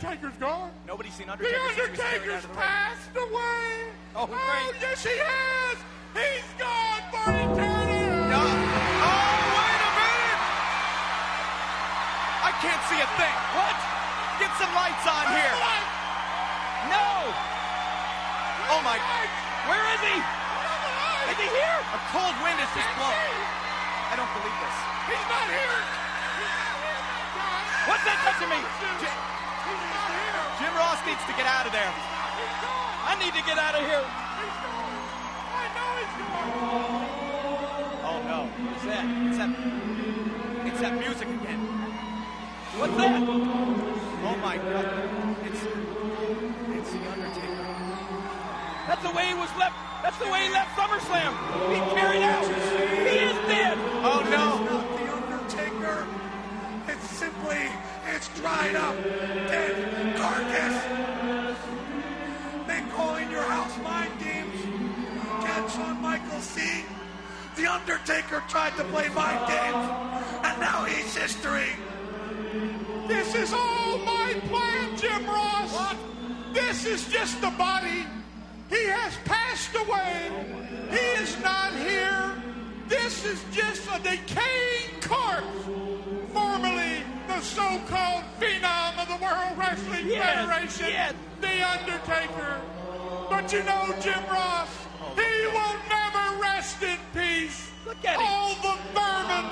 Undertaker's gone. Nobody's seen Undertaker since he was carried out Undertaker's of the ring. passed away. Oh, oh, great. yes, he has. He's gone for eternity. Oh, wait a minute! I can't see a thing. What? Get some lights on here. No! Oh my! Where is he? Is he here? A cold wind has just blown. I don't believe this. He's not here. What's that touching me? Jim, Ross needs to get out of there. I need to get out of here. I know he's gone. Oh no! What's that? It's that. It's that music again. What's that? Oh my God! It's it's the Undertaker. That's the way he was left. That's the way he left SummerSlam. He carried out. He is dead. Oh It's no! not the Undertaker. It's simply, it's dried up, dead carcass. They call in your house mind games. Can't Shawn Michaels see? The Undertaker tried to play mind games, and now he's history. This is all my plan, Jim Ross. This is just the body. He has passed away. He is not here. This is just a decaying corpse. Formerly the so-called phenom of the World Wrestling Yes, Federation, yes. The Undertaker. But you know, Jim Ross, he will never rest in peace. Look at him. All the vermin,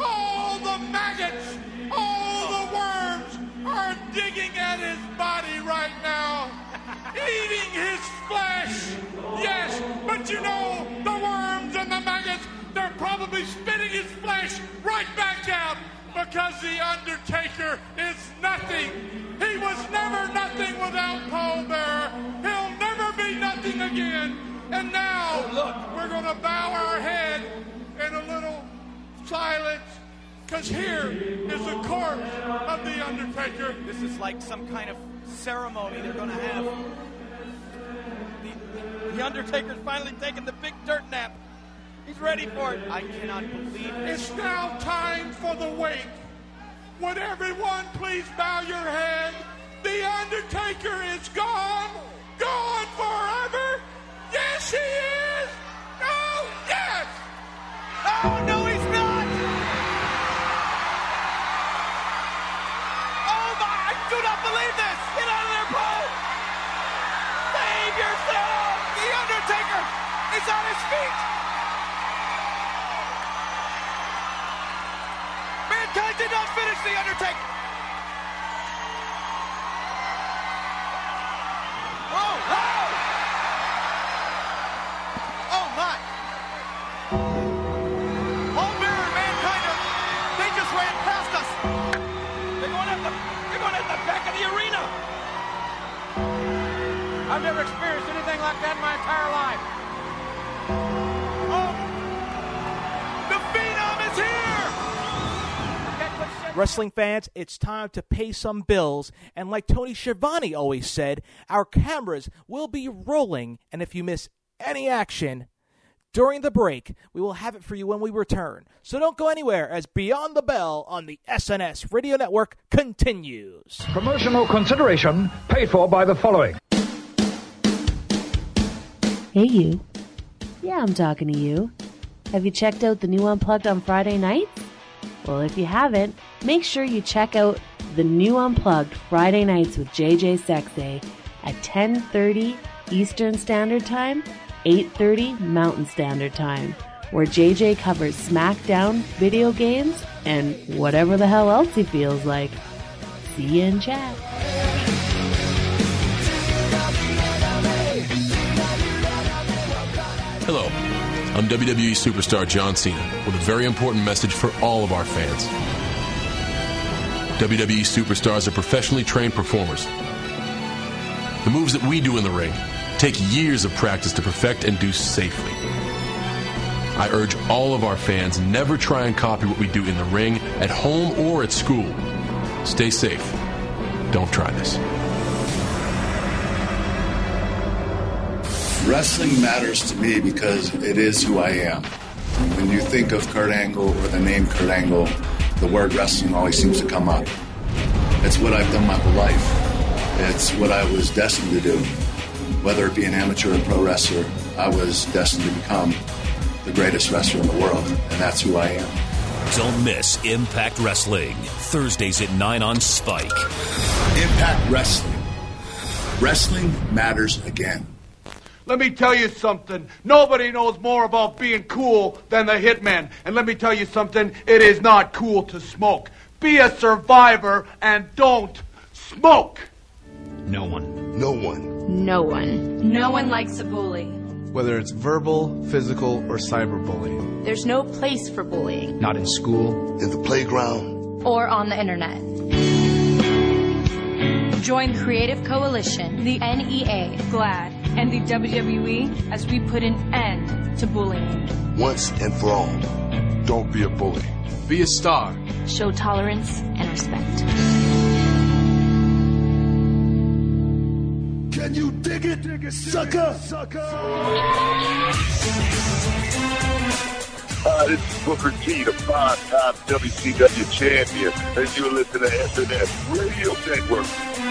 all the maggots, all the worms are digging at his body right now, eating his flesh. Yes, but you know, the worms and the maggots, they're probably spitting his flesh right back out because the Undertaker is nothing. He was never nothing without Paul Bearer. He'll never be nothing again. And now, look, we're going to bow our head in a little silence because here is the corpse of the Undertaker. This is like some kind of ceremony they're going to have. The, the Undertaker's finally taking the big dirt nap. He's ready for it. I cannot believe this. It's now time for the wake. Would everyone please bow your head? The Undertaker is gone. Gone forever. Yes, he is. Oh, yes. Oh, no, he's not. Oh, my. I do not believe this. Get out of there, Paul. Save yourself. The Undertaker is on his feet. Mankind did not finish The Undertaker. Oh, oh. Oh, my. Bearer and Mankind are, they just ran past us. They're going at the, they're going at the back of the arena. I've never experienced anything like that in my entire life. Wrestling fans, it's time to pay some bills, and like Tony Schiavone always said, our cameras will be rolling, and if you miss any action during the break, we will have it for you when we return. So don't go anywhere as Beyond the Bell on the SNS Radio Network continues. Promotional consideration paid for by the following. Hey, you. Yeah, I'm talking to you. Have you checked out the new Unplugged on Friday nights? Well, if you haven't, make sure you check out the new Unplugged Friday nights with JJ Sexay at 10:30 Eastern Standard Time, 8:30 Mountain Standard Time, where JJ covers SmackDown, video games, and whatever the hell else he feels like. See you in chat. I'm WWE superstar John Cena with a very important message for all of our fans. WWE superstars are professionally trained performers. The moves that we do in the ring take years of practice to perfect and do safely. I urge all of our fans never try and copy what we do in the ring, at home, or at school. Stay safe. Don't try this. Wrestling matters to me because it is who I am. When you think of Kurt Angle or the name Kurt Angle, the word wrestling always seems to come up. It's what I've done my whole life. It's what I was destined to do. Whether it be an amateur or pro wrestler, I was destined to become the greatest wrestler in the world, and that's who I am. Don't miss Impact Wrestling, Thursdays at 9 on Spike. Impact Wrestling. Wrestling matters again. Let me tell you something. Nobody knows more about being cool than the hitman. And let me tell you something. It is not cool to smoke. Be a survivor and don't smoke. No one. No one. No one. No one likes a bully. Whether it's verbal, physical, or cyberbullying. There's no place for bullying. Not in school. In the playground. Or on the internet. Join Creative Coalition, the NEA, GLAAD, and the WWE as we put an end to bullying. Once and for all. Don't be a bully. Be a star. Show tolerance and respect. Can you dig it, dig it sucker? Uh, this is Booker T, the five-time WCW champion, and you're listening to SNS Radio Network.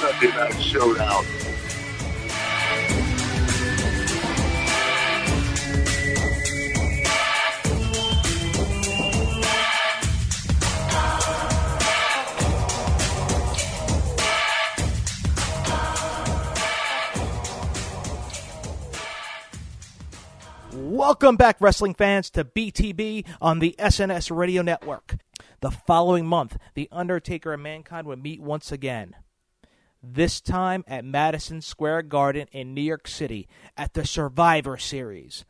Sunday Night Showdown. Welcome back, wrestling fans, to BTB on the SNS Radio Network. The following month, The Undertaker and Mankind would meet once again. This time at Madison Square Garden in New York City at the Survivor Series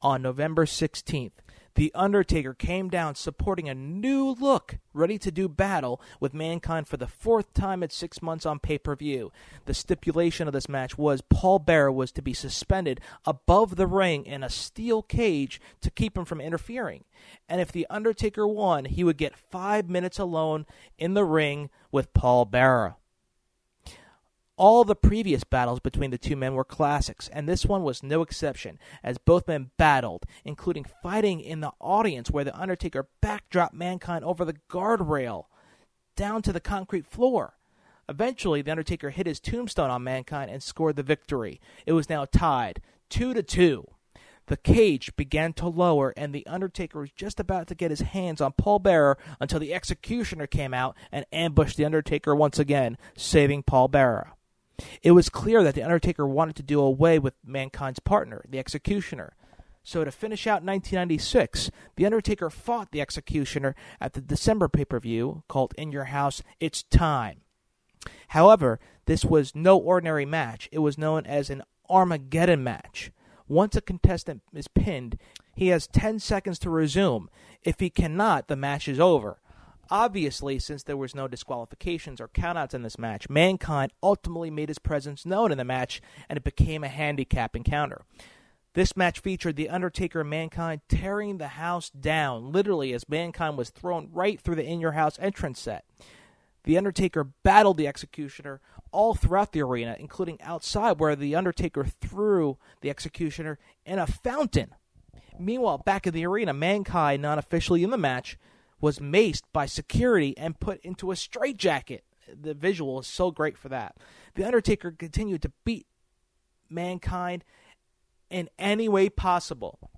on November 16th. The Undertaker came down supporting a new look, ready to do battle with Mankind for the fourth time in six months on pay per view. The stipulation of this match was Paul Bearer was to be suspended above the ring in a steel cage to keep him from interfering. And if The Undertaker won, he would get five minutes alone in the ring with Paul Bearer. All the previous battles between the two men were classics, and this one was no exception, as both men battled, including fighting in the audience where The Undertaker backdropped Mankind over the guardrail down to the concrete floor. Eventually, The Undertaker hit his tombstone on Mankind and scored the victory. It was now tied, 2 to 2. The cage began to lower, and The Undertaker was just about to get his hands on Paul Bearer until the executioner came out and ambushed The Undertaker once again, saving Paul Bearer. It was clear that The Undertaker wanted to do away with Mankind's partner, the Executioner. So to finish out 1996, The Undertaker fought the Executioner at the December pay per view called In Your House It's Time. However, this was no ordinary match. It was known as an Armageddon match. Once a contestant is pinned, he has 10 seconds to resume. If he cannot, the match is over. Obviously, since there was no disqualifications or countouts in this match, Mankind ultimately made his presence known in the match and it became a handicap encounter. This match featured The Undertaker and Mankind tearing the house down, literally, as Mankind was thrown right through the In Your House entrance set. The Undertaker battled the Executioner all throughout the arena, including outside, where The Undertaker threw the Executioner in a fountain. Meanwhile, back in the arena, Mankind, not officially in the match, was maced by security and put into a straitjacket. The visual is so great for that. The Undertaker continued to beat Mankind in any way possible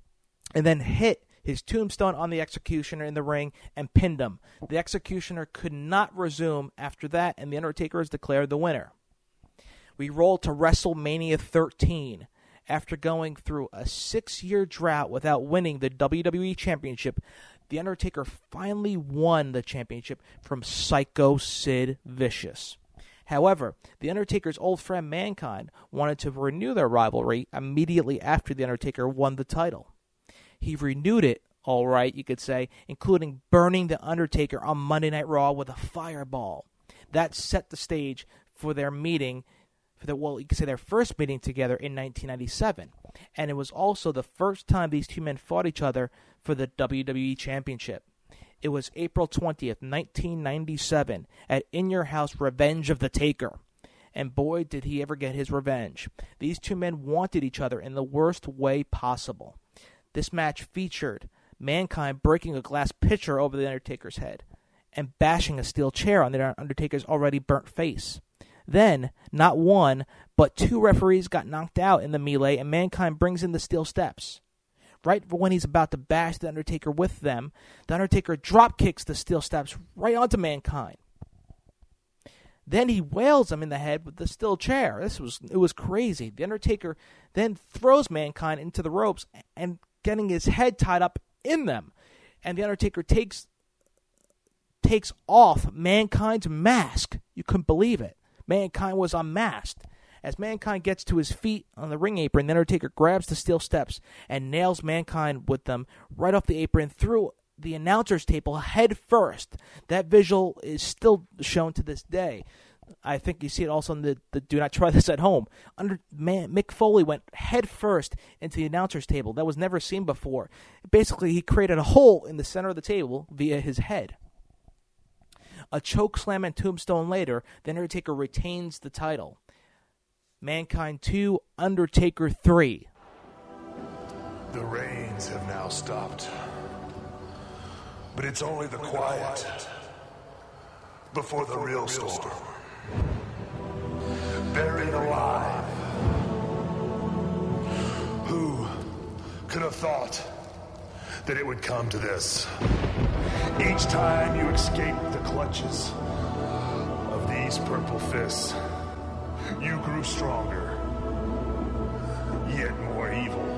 and then hit his tombstone on the executioner in the ring and pinned him. The executioner could not resume after that, and The Undertaker is declared the winner. We roll to WrestleMania 13. After going through a six year drought without winning the WWE Championship, The Undertaker finally won the championship from Psycho Sid Vicious. However, The Undertaker's old friend Mankind wanted to renew their rivalry immediately after The Undertaker won the title. He renewed it, all right, you could say, including burning The Undertaker on Monday Night Raw with a fireball. That set the stage for their meeting, for the, well, you could say their first meeting together in 1997. And it was also the first time these two men fought each other for the WWE Championship. It was April 20th, 1997, at In Your House Revenge of the Taker. And boy, did he ever get his revenge. These two men wanted each other in the worst way possible. This match featured Mankind breaking a glass pitcher over the Undertaker's head and bashing a steel chair on the Undertaker's already burnt face. Then, not one, but two referees got knocked out in the melee, and Mankind brings in the steel steps. Right when he's about to bash the Undertaker with them, the Undertaker drop kicks the steel steps right onto Mankind. Then he wails him in the head with the steel chair. This was it was crazy. The Undertaker then throws Mankind into the ropes and getting his head tied up in them. And the Undertaker takes takes off Mankind's mask. You couldn't believe it. Mankind was unmasked. As Mankind gets to his feet on the ring apron, the Undertaker grabs the steel steps and nails Mankind with them right off the apron through the announcer's table head first. That visual is still shown to this day. I think you see it also in the, the Do Not Try This at Home. Under man, Mick Foley went head first into the announcer's table. That was never seen before. Basically, he created a hole in the center of the table via his head. A choke slam and tombstone later, the Undertaker retains the title. Mankind 2, Undertaker 3. The rains have now stopped. But it's only the quiet before the real storm. Buried alive. Who could have thought that it would come to this? Each time you escape the clutches of these purple fists, you grew stronger, yet more evil.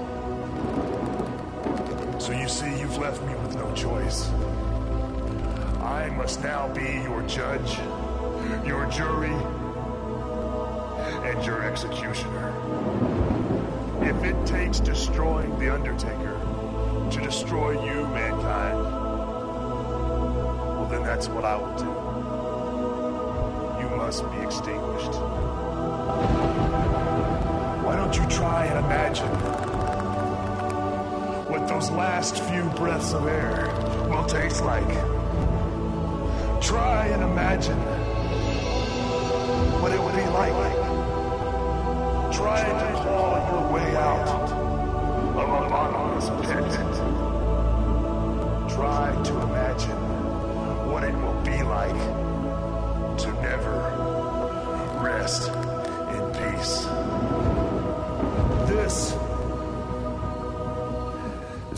So you see, you've left me with no choice. I must now be your judge, your jury, and your executioner. If it takes destroying The Undertaker to destroy you, mankind, well, then that's what I will do. You must be extinguished. Why don't you try and imagine what those last few breaths of air will taste like? Try and imagine what it would be like trying to claw your way out of a bottomless pit. Try to imagine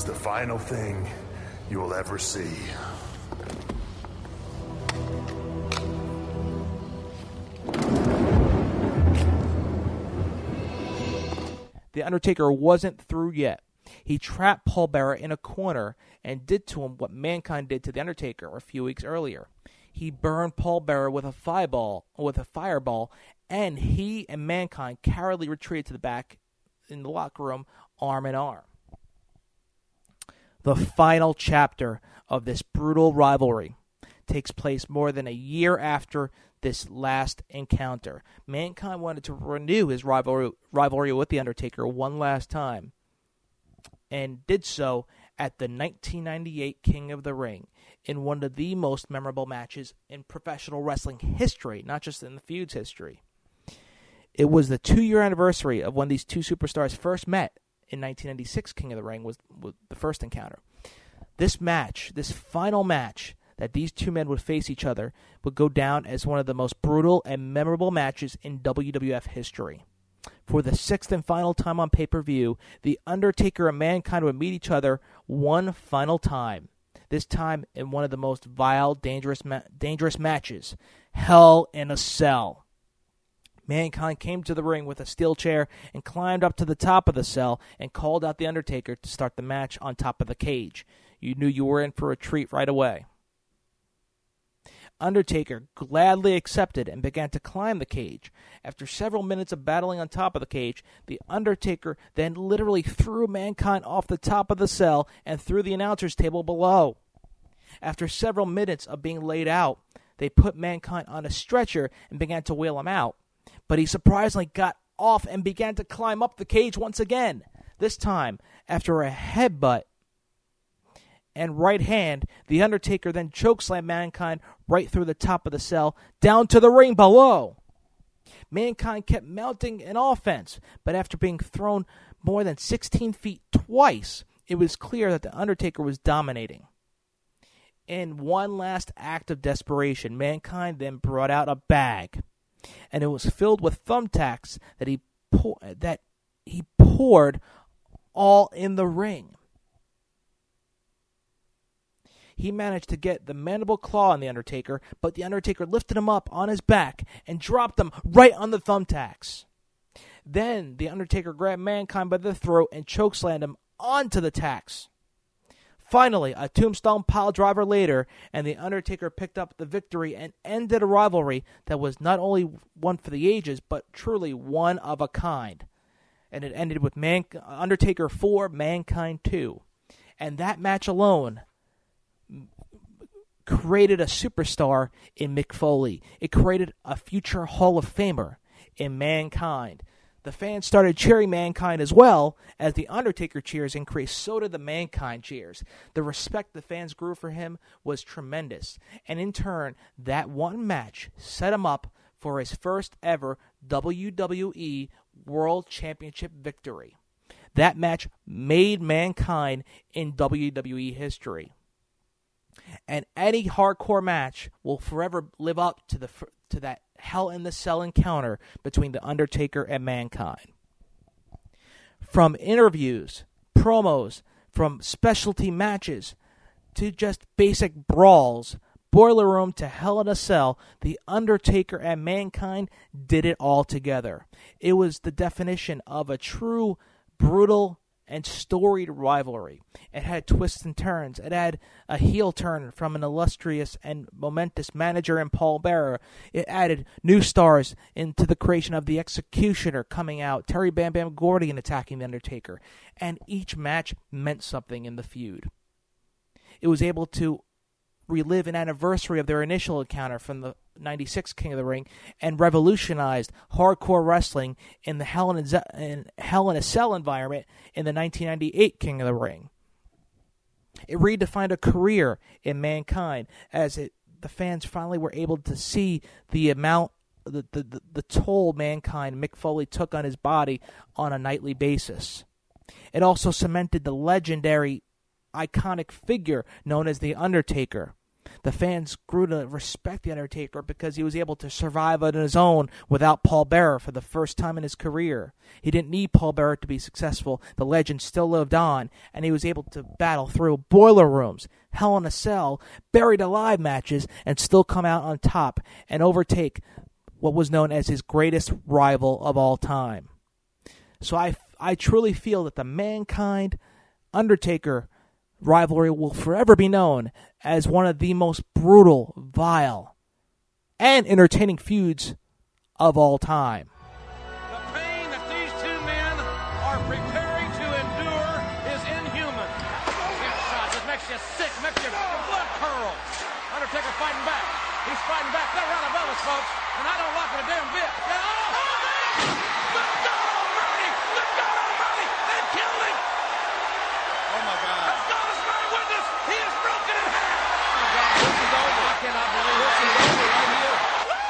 the final thing you will ever see. The Undertaker wasn't through yet. He trapped Paul Bearer in a corner and did to him what Mankind did to The Undertaker a few weeks earlier. He burned Paul Bearer with a fireball, with a fireball, and he and Mankind cowardly retreated to the back in the locker room, arm in arm. The final chapter of this brutal rivalry takes place more than a year after this last encounter. Mankind wanted to renew his rivalry, rivalry with The Undertaker one last time, and did so at the 1998 King of the Ring in one of the most memorable matches in professional wrestling history, not just in the feud's history. It was the two year anniversary of when these two superstars first met in 1996 King of the Ring was, was the first encounter. This match, this final match that these two men would face each other, would go down as one of the most brutal and memorable matches in WWF history. For the sixth and final time on pay per view, The Undertaker and Mankind would meet each other one final time. This time in one of the most vile, dangerous, ma- dangerous matches Hell in a Cell. Mankind came to the ring with a steel chair and climbed up to the top of the cell and called out The Undertaker to start the match on top of the cage. You knew you were in for a treat right away. Undertaker gladly accepted and began to climb the cage. After several minutes of battling on top of the cage, The Undertaker then literally threw Mankind off the top of the cell and through the announcer's table below. After several minutes of being laid out, they put Mankind on a stretcher and began to wheel him out. But he surprisingly got off and began to climb up the cage once again. This time, after a headbutt and right hand, The Undertaker then chokeslammed Mankind right through the top of the cell, down to the ring below. Mankind kept mounting an offense, but after being thrown more than 16 feet twice, it was clear that The Undertaker was dominating. In one last act of desperation, Mankind then brought out a bag, and it was filled with thumbtacks that he pour- that he poured all in the ring he managed to get the mandible claw on the Undertaker, but the Undertaker lifted him up on his back and dropped him right on the thumbtacks. Then the Undertaker grabbed Mankind by the throat and chokeslammed him onto the tacks. Finally, a tombstone pile driver later, and the Undertaker picked up the victory and ended a rivalry that was not only one for the ages, but truly one of a kind. And it ended with Man- Undertaker 4, Mankind 2. And that match alone created a superstar in Mick Foley. It created a future Hall of Famer in Mankind. The fans started cheering Mankind as well as the Undertaker cheers increased. So did the Mankind cheers. The respect the fans grew for him was tremendous. And in turn, that one match set him up for his first ever WWE World Championship victory. That match made Mankind in WWE history and any hardcore match will forever live up to the to that Hell in the Cell encounter between the Undertaker and Mankind. From interviews, promos, from specialty matches to just basic brawls, boiler room to Hell in a Cell, the Undertaker and Mankind did it all together. It was the definition of a true brutal and storied rivalry. It had twists and turns. It had a heel turn from an illustrious and momentous manager in Paul Bearer. It added new stars into the creation of the Executioner coming out, Terry Bam Bam Gordy attacking The Undertaker. And each match meant something in the feud. It was able to relive an anniversary of their initial encounter from the 96 King of the Ring and revolutionized hardcore wrestling in the Hell in, a, in Hell in a Cell environment in the 1998 King of the Ring. It redefined a career in mankind as it the fans finally were able to see the amount the, the, the, the toll mankind Mick Foley took on his body on a nightly basis. It also cemented the legendary, iconic figure known as The Undertaker. The fans grew to respect The Undertaker because he was able to survive on his own without Paul Bearer for the first time in his career. He didn't need Paul Bearer to be successful. The legend still lived on, and he was able to battle through boiler rooms, Hell in a Cell, buried alive matches, and still come out on top and overtake what was known as his greatest rival of all time. So I, I truly feel that the Mankind Undertaker rivalry will forever be known as one of the most brutal, vile, and entertaining feuds of all time. The pain that these two men are preparing to endure is inhuman. It makes you sick, makes your blood curl. Undertaker fighting back. He's fighting back. They're right above folks, and I don't like it a damn bit. Yeah, oh, oh, man! Good God Almighty! Good God Almighty! They killed him! Oh my God. As God is my witness, he is broken in half! Oh God, this is over. I cannot believe This it. is over right here.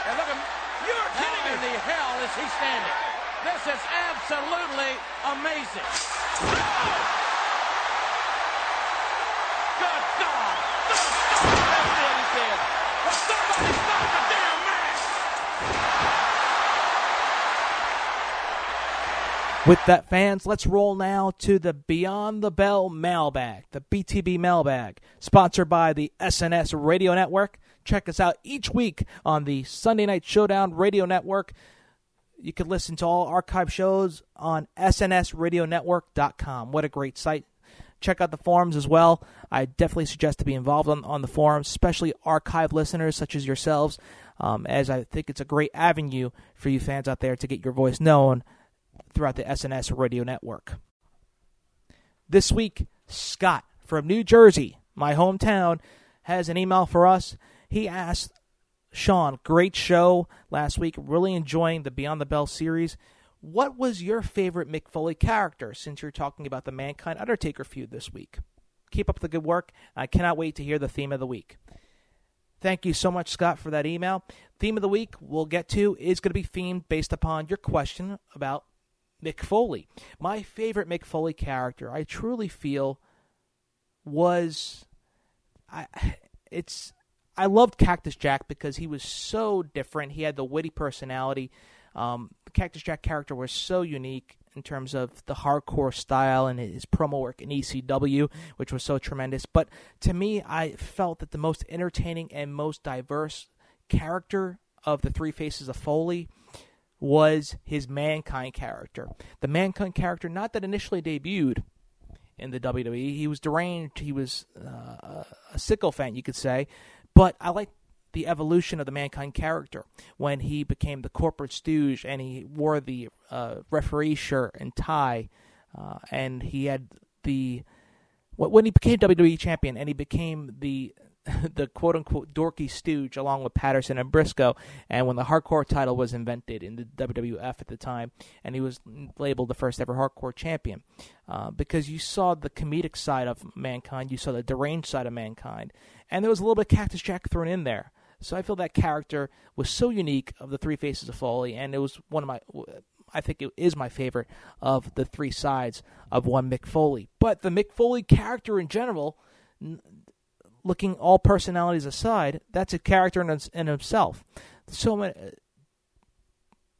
And look at You're kidding me. How in the hell is he standing? This is absolutely amazing. Good God! Did. Well, somebody stop the damn match! With that, fans, let's roll now to the Beyond the Bell mailbag, the BTB mailbag, sponsored by the SNS Radio Network. Check us out each week on the Sunday Night Showdown Radio Network. You can listen to all archive shows on SNSRadioNetwork.com. What a great site. Check out the forums as well. I definitely suggest to be involved on, on the forums, especially archive listeners such as yourselves, um, as I think it's a great avenue for you fans out there to get your voice known throughout the SNS radio network. This week, Scott from New Jersey, my hometown, has an email for us. He asked Sean, great show last week, really enjoying the Beyond the Bell series. What was your favorite Mick Foley character since you're talking about the Mankind Undertaker feud this week? Keep up the good work. I cannot wait to hear the theme of the week. Thank you so much, Scott, for that email. Theme of the week we'll get to is going to be themed based upon your question about Mick Foley. My favorite Mick Foley character, I truly feel, was I it's I loved Cactus Jack because he was so different. He had the witty personality. Um, Cactus Jack character was so unique in terms of the hardcore style and his promo work in ECW, which was so tremendous. But to me, I felt that the most entertaining and most diverse character of the three faces of Foley was his Mankind character. The Mankind character, not that initially debuted in the WWE, he was deranged, he was uh, a sycophant, you could say, but I like the evolution of the Mankind character. When he became the corporate stooge and he wore the uh, referee shirt and tie, uh, and he had the when he became WWE champion and he became the the quote unquote dorky stooge along with Patterson and Brisco, and when the hardcore title was invented in the WWF at the time, and he was labeled the first ever hardcore champion, uh, because you saw the comedic side of mankind, you saw the deranged side of mankind, and there was a little bit of Cactus Jack thrown in there. So I feel that character was so unique of the three faces of Foley, and it was one of my. I think it is my favorite of the three sides of one Mick Foley. But the Mick Foley character in general, looking all personalities aside, that's a character in, in himself. So many,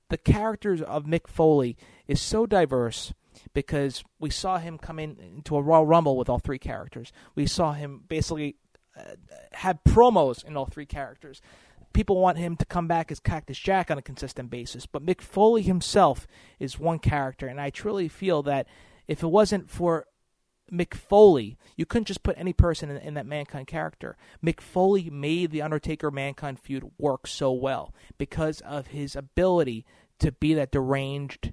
the characters of Mick Foley is so diverse because we saw him come in into a Royal Rumble with all three characters. We saw him basically uh, have promos in all three characters. People want him to come back as Cactus Jack on a consistent basis, but Mick Foley himself is one character, and I truly feel that if it wasn't for Mick Foley, you couldn't just put any person in, in, that Mankind character. Mick Foley made the Undertaker Mankind feud work so well because of his ability to be that deranged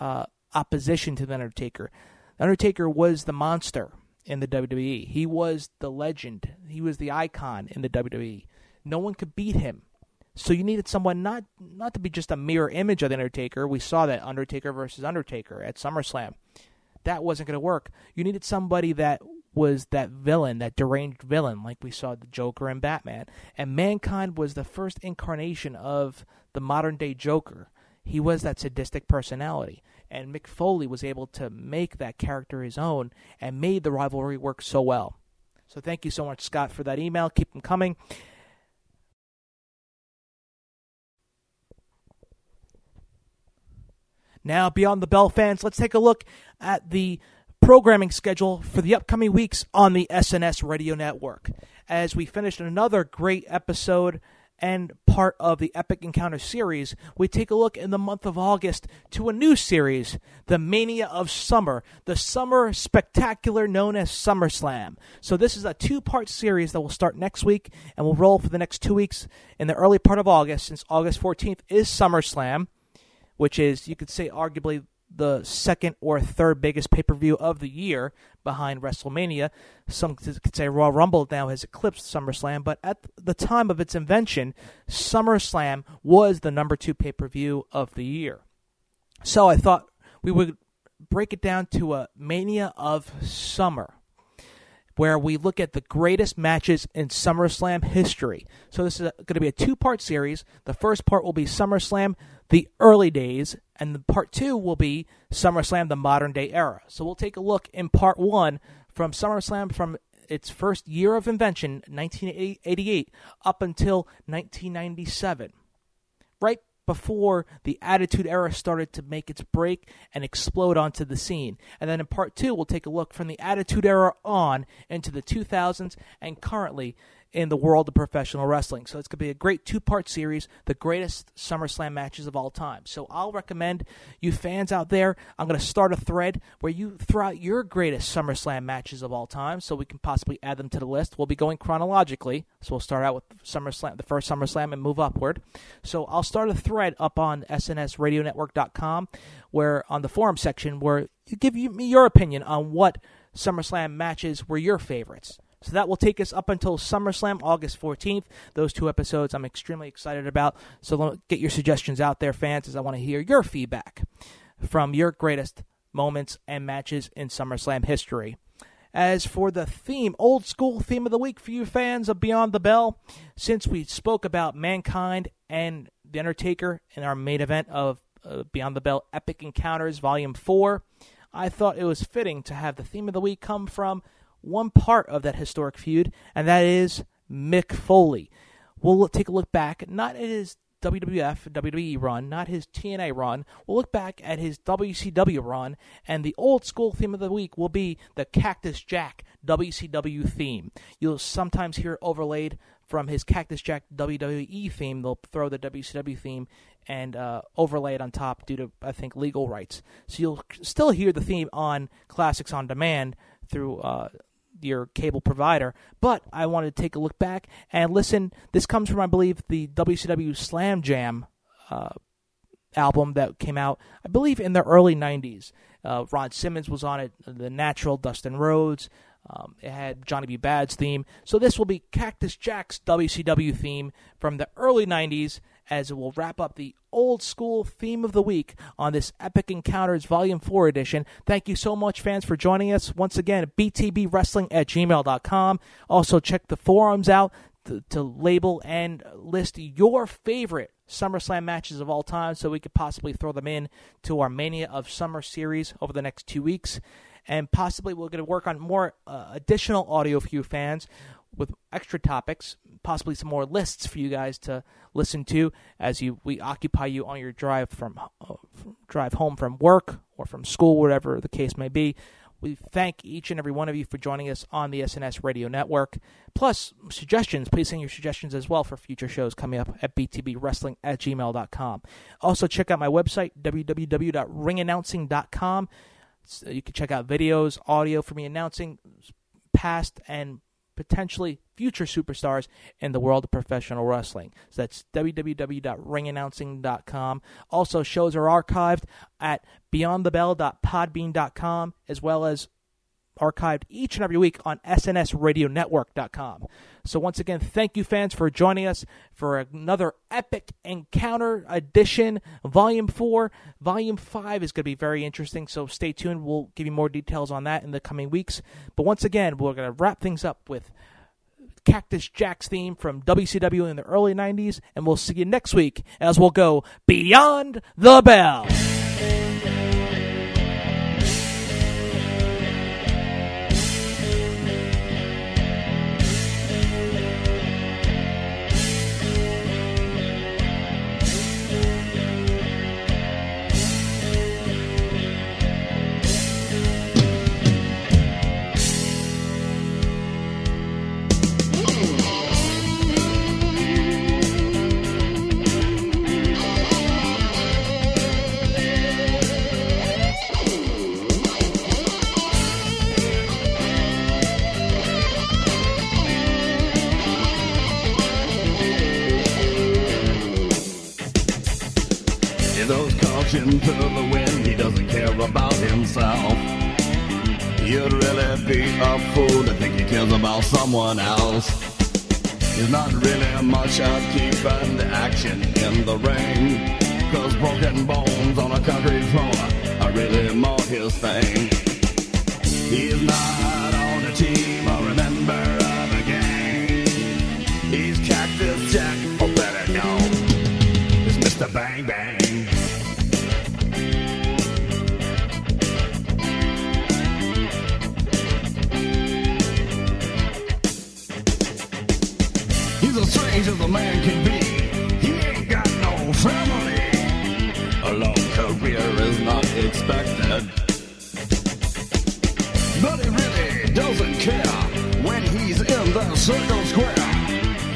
uh, opposition to the Undertaker. The Undertaker was the monster in the WWE. He was the legend. He was the icon in the WWE. No one could beat him. So you needed someone not not to be just a mirror image of the Undertaker. We saw that Undertaker versus Undertaker at SummerSlam that wasn't going to work. You needed somebody that was that villain, that deranged villain, like we saw the Joker and Batman. And Mankind was the first incarnation of the modern day Joker. He was that sadistic personality. And Mick Foley was able to make that character his own and made the rivalry work so well. So thank you so much, Scott, for that email. Keep them coming. Now, beyond the Bell fans, let's take a look at the programming schedule for the upcoming weeks on the SNS Radio Network. As we finish another great episode and part of the Epic Encounter series, we take a look in the month of August to a new series, The Mania of Summer, the summer spectacular known as SummerSlam. So, this is a two part series that will start next week and will roll for the next two weeks in the early part of August, since August 14th is SummerSlam, which is, you could say, arguably the second or third biggest pay per view of the year behind WrestleMania. Some could say Royal Rumble now has eclipsed SummerSlam, but at the time of its invention, SummerSlam was the number two pay per view of the year. So I thought we would break it down to a Mania of Summer. Where we look at the greatest matches in SummerSlam history. So, this is going to be a two part series. The first part will be SummerSlam, the early days, and the part two will be SummerSlam, the modern day era. So we'll take a look in part one from SummerSlam from its first year of invention, 1988, up until 1997. Before the Attitude Era started to make its break and explode onto the scene. And then in part two, we'll take a look from the Attitude Era on into the 2000s and currently in the world of professional wrestling. So it's going to be a great two part series, the greatest SummerSlam matches of all time. So I'll recommend you fans out there, I'm going to start a thread where you throw out your greatest SummerSlam matches of all time so we can possibly add them to the list. We'll be going chronologically. So we'll start out with SummerSlam, the first SummerSlam, and move upward. So I'll start a thread up on SNSRadioNetwork.com where on the forum section where you give me your opinion on what SummerSlam matches were your favorites. So that will take us up until SummerSlam, August 14th. Those two episodes I'm extremely excited about. So get your suggestions out there, fans, as I want to hear your feedback from your greatest moments and matches in SummerSlam history. As for the theme, old school theme of the week for you fans of Beyond the Bell, since we spoke about Mankind and The Undertaker in our main event of uh, Beyond the Bell Epic Encounters Volume 4, I thought it was fitting to have the theme of the week come from one part of that historic feud, and that is Mick Foley. We'll take a look back, not at his WWF, WWE run, not his TNA run. We'll look back at his WCW run, and the old school theme of the week will be the Cactus Jack WCW theme. You'll sometimes hear overlaid from his Cactus Jack WWE theme. They'll throw the WCW theme and uh, overlay it on top due to, I think, legal rights. So you'll still hear the theme on Classics on Demand through uh, your cable provider. But I wanted to take a look back and listen. This comes from, I believe, the WCW Slam Jam uh, album that came out, I believe, in the early 90s. Uh, Ron Simmons was on it, The Natural, Dustin Rhodes. Um, it had Johnny B. Bad's theme. So this will be Cactus Jack's WCW theme from the early 90s as it will wrap up the old school theme of the week on this Epic Encounters Volume 4 edition. Thank you so much, fans, for joining us. Once again, btbwrestling at gmail.com. Also, check the forums out to, to label and list your favorite SummerSlam matches of all time so we could possibly throw them in to our Mania of Summer series over the next two weeks. And possibly we're going to work on more uh, additional audio for you fans with extra topics, possibly some more lists for you guys to listen to as you we occupy you on your drive from, uh, from drive home from work or from school, whatever the case may be. We thank each and every one of you for joining us on the SNS Radio Network. Plus, suggestions, please send your suggestions as well for future shows coming up at btbwrestling at gmail.com. Also, check out my website, www.ringannouncing.com. So you can check out videos, audio for me announcing past and potentially future superstars in the world of professional wrestling. So that's www.ringannouncing.com. Also, shows are archived at beyondthebell.podbean.com as well as archived each and every week on SNSRadioNetwork.com. So once again, thank you fans for joining us for another epic encounter edition, Volume 4. Volume 5 is going to be very interesting, so stay tuned. We'll give you more details on that in the coming weeks. But once again, we're going to wrap things up with Cactus Jack's theme from WCW in the early 90s, and we'll see you next week as we'll go Beyond the Bell. Someone else. He's not really much at keeping the action in the ring. Cause broken bones on a concrete floor are really more his thing. He's not As a man can be. He ain't got no family. A long career is not expected. But he really doesn't care when he's in the circle square.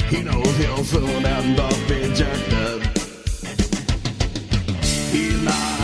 He knows he'll soon end up ejected. He's not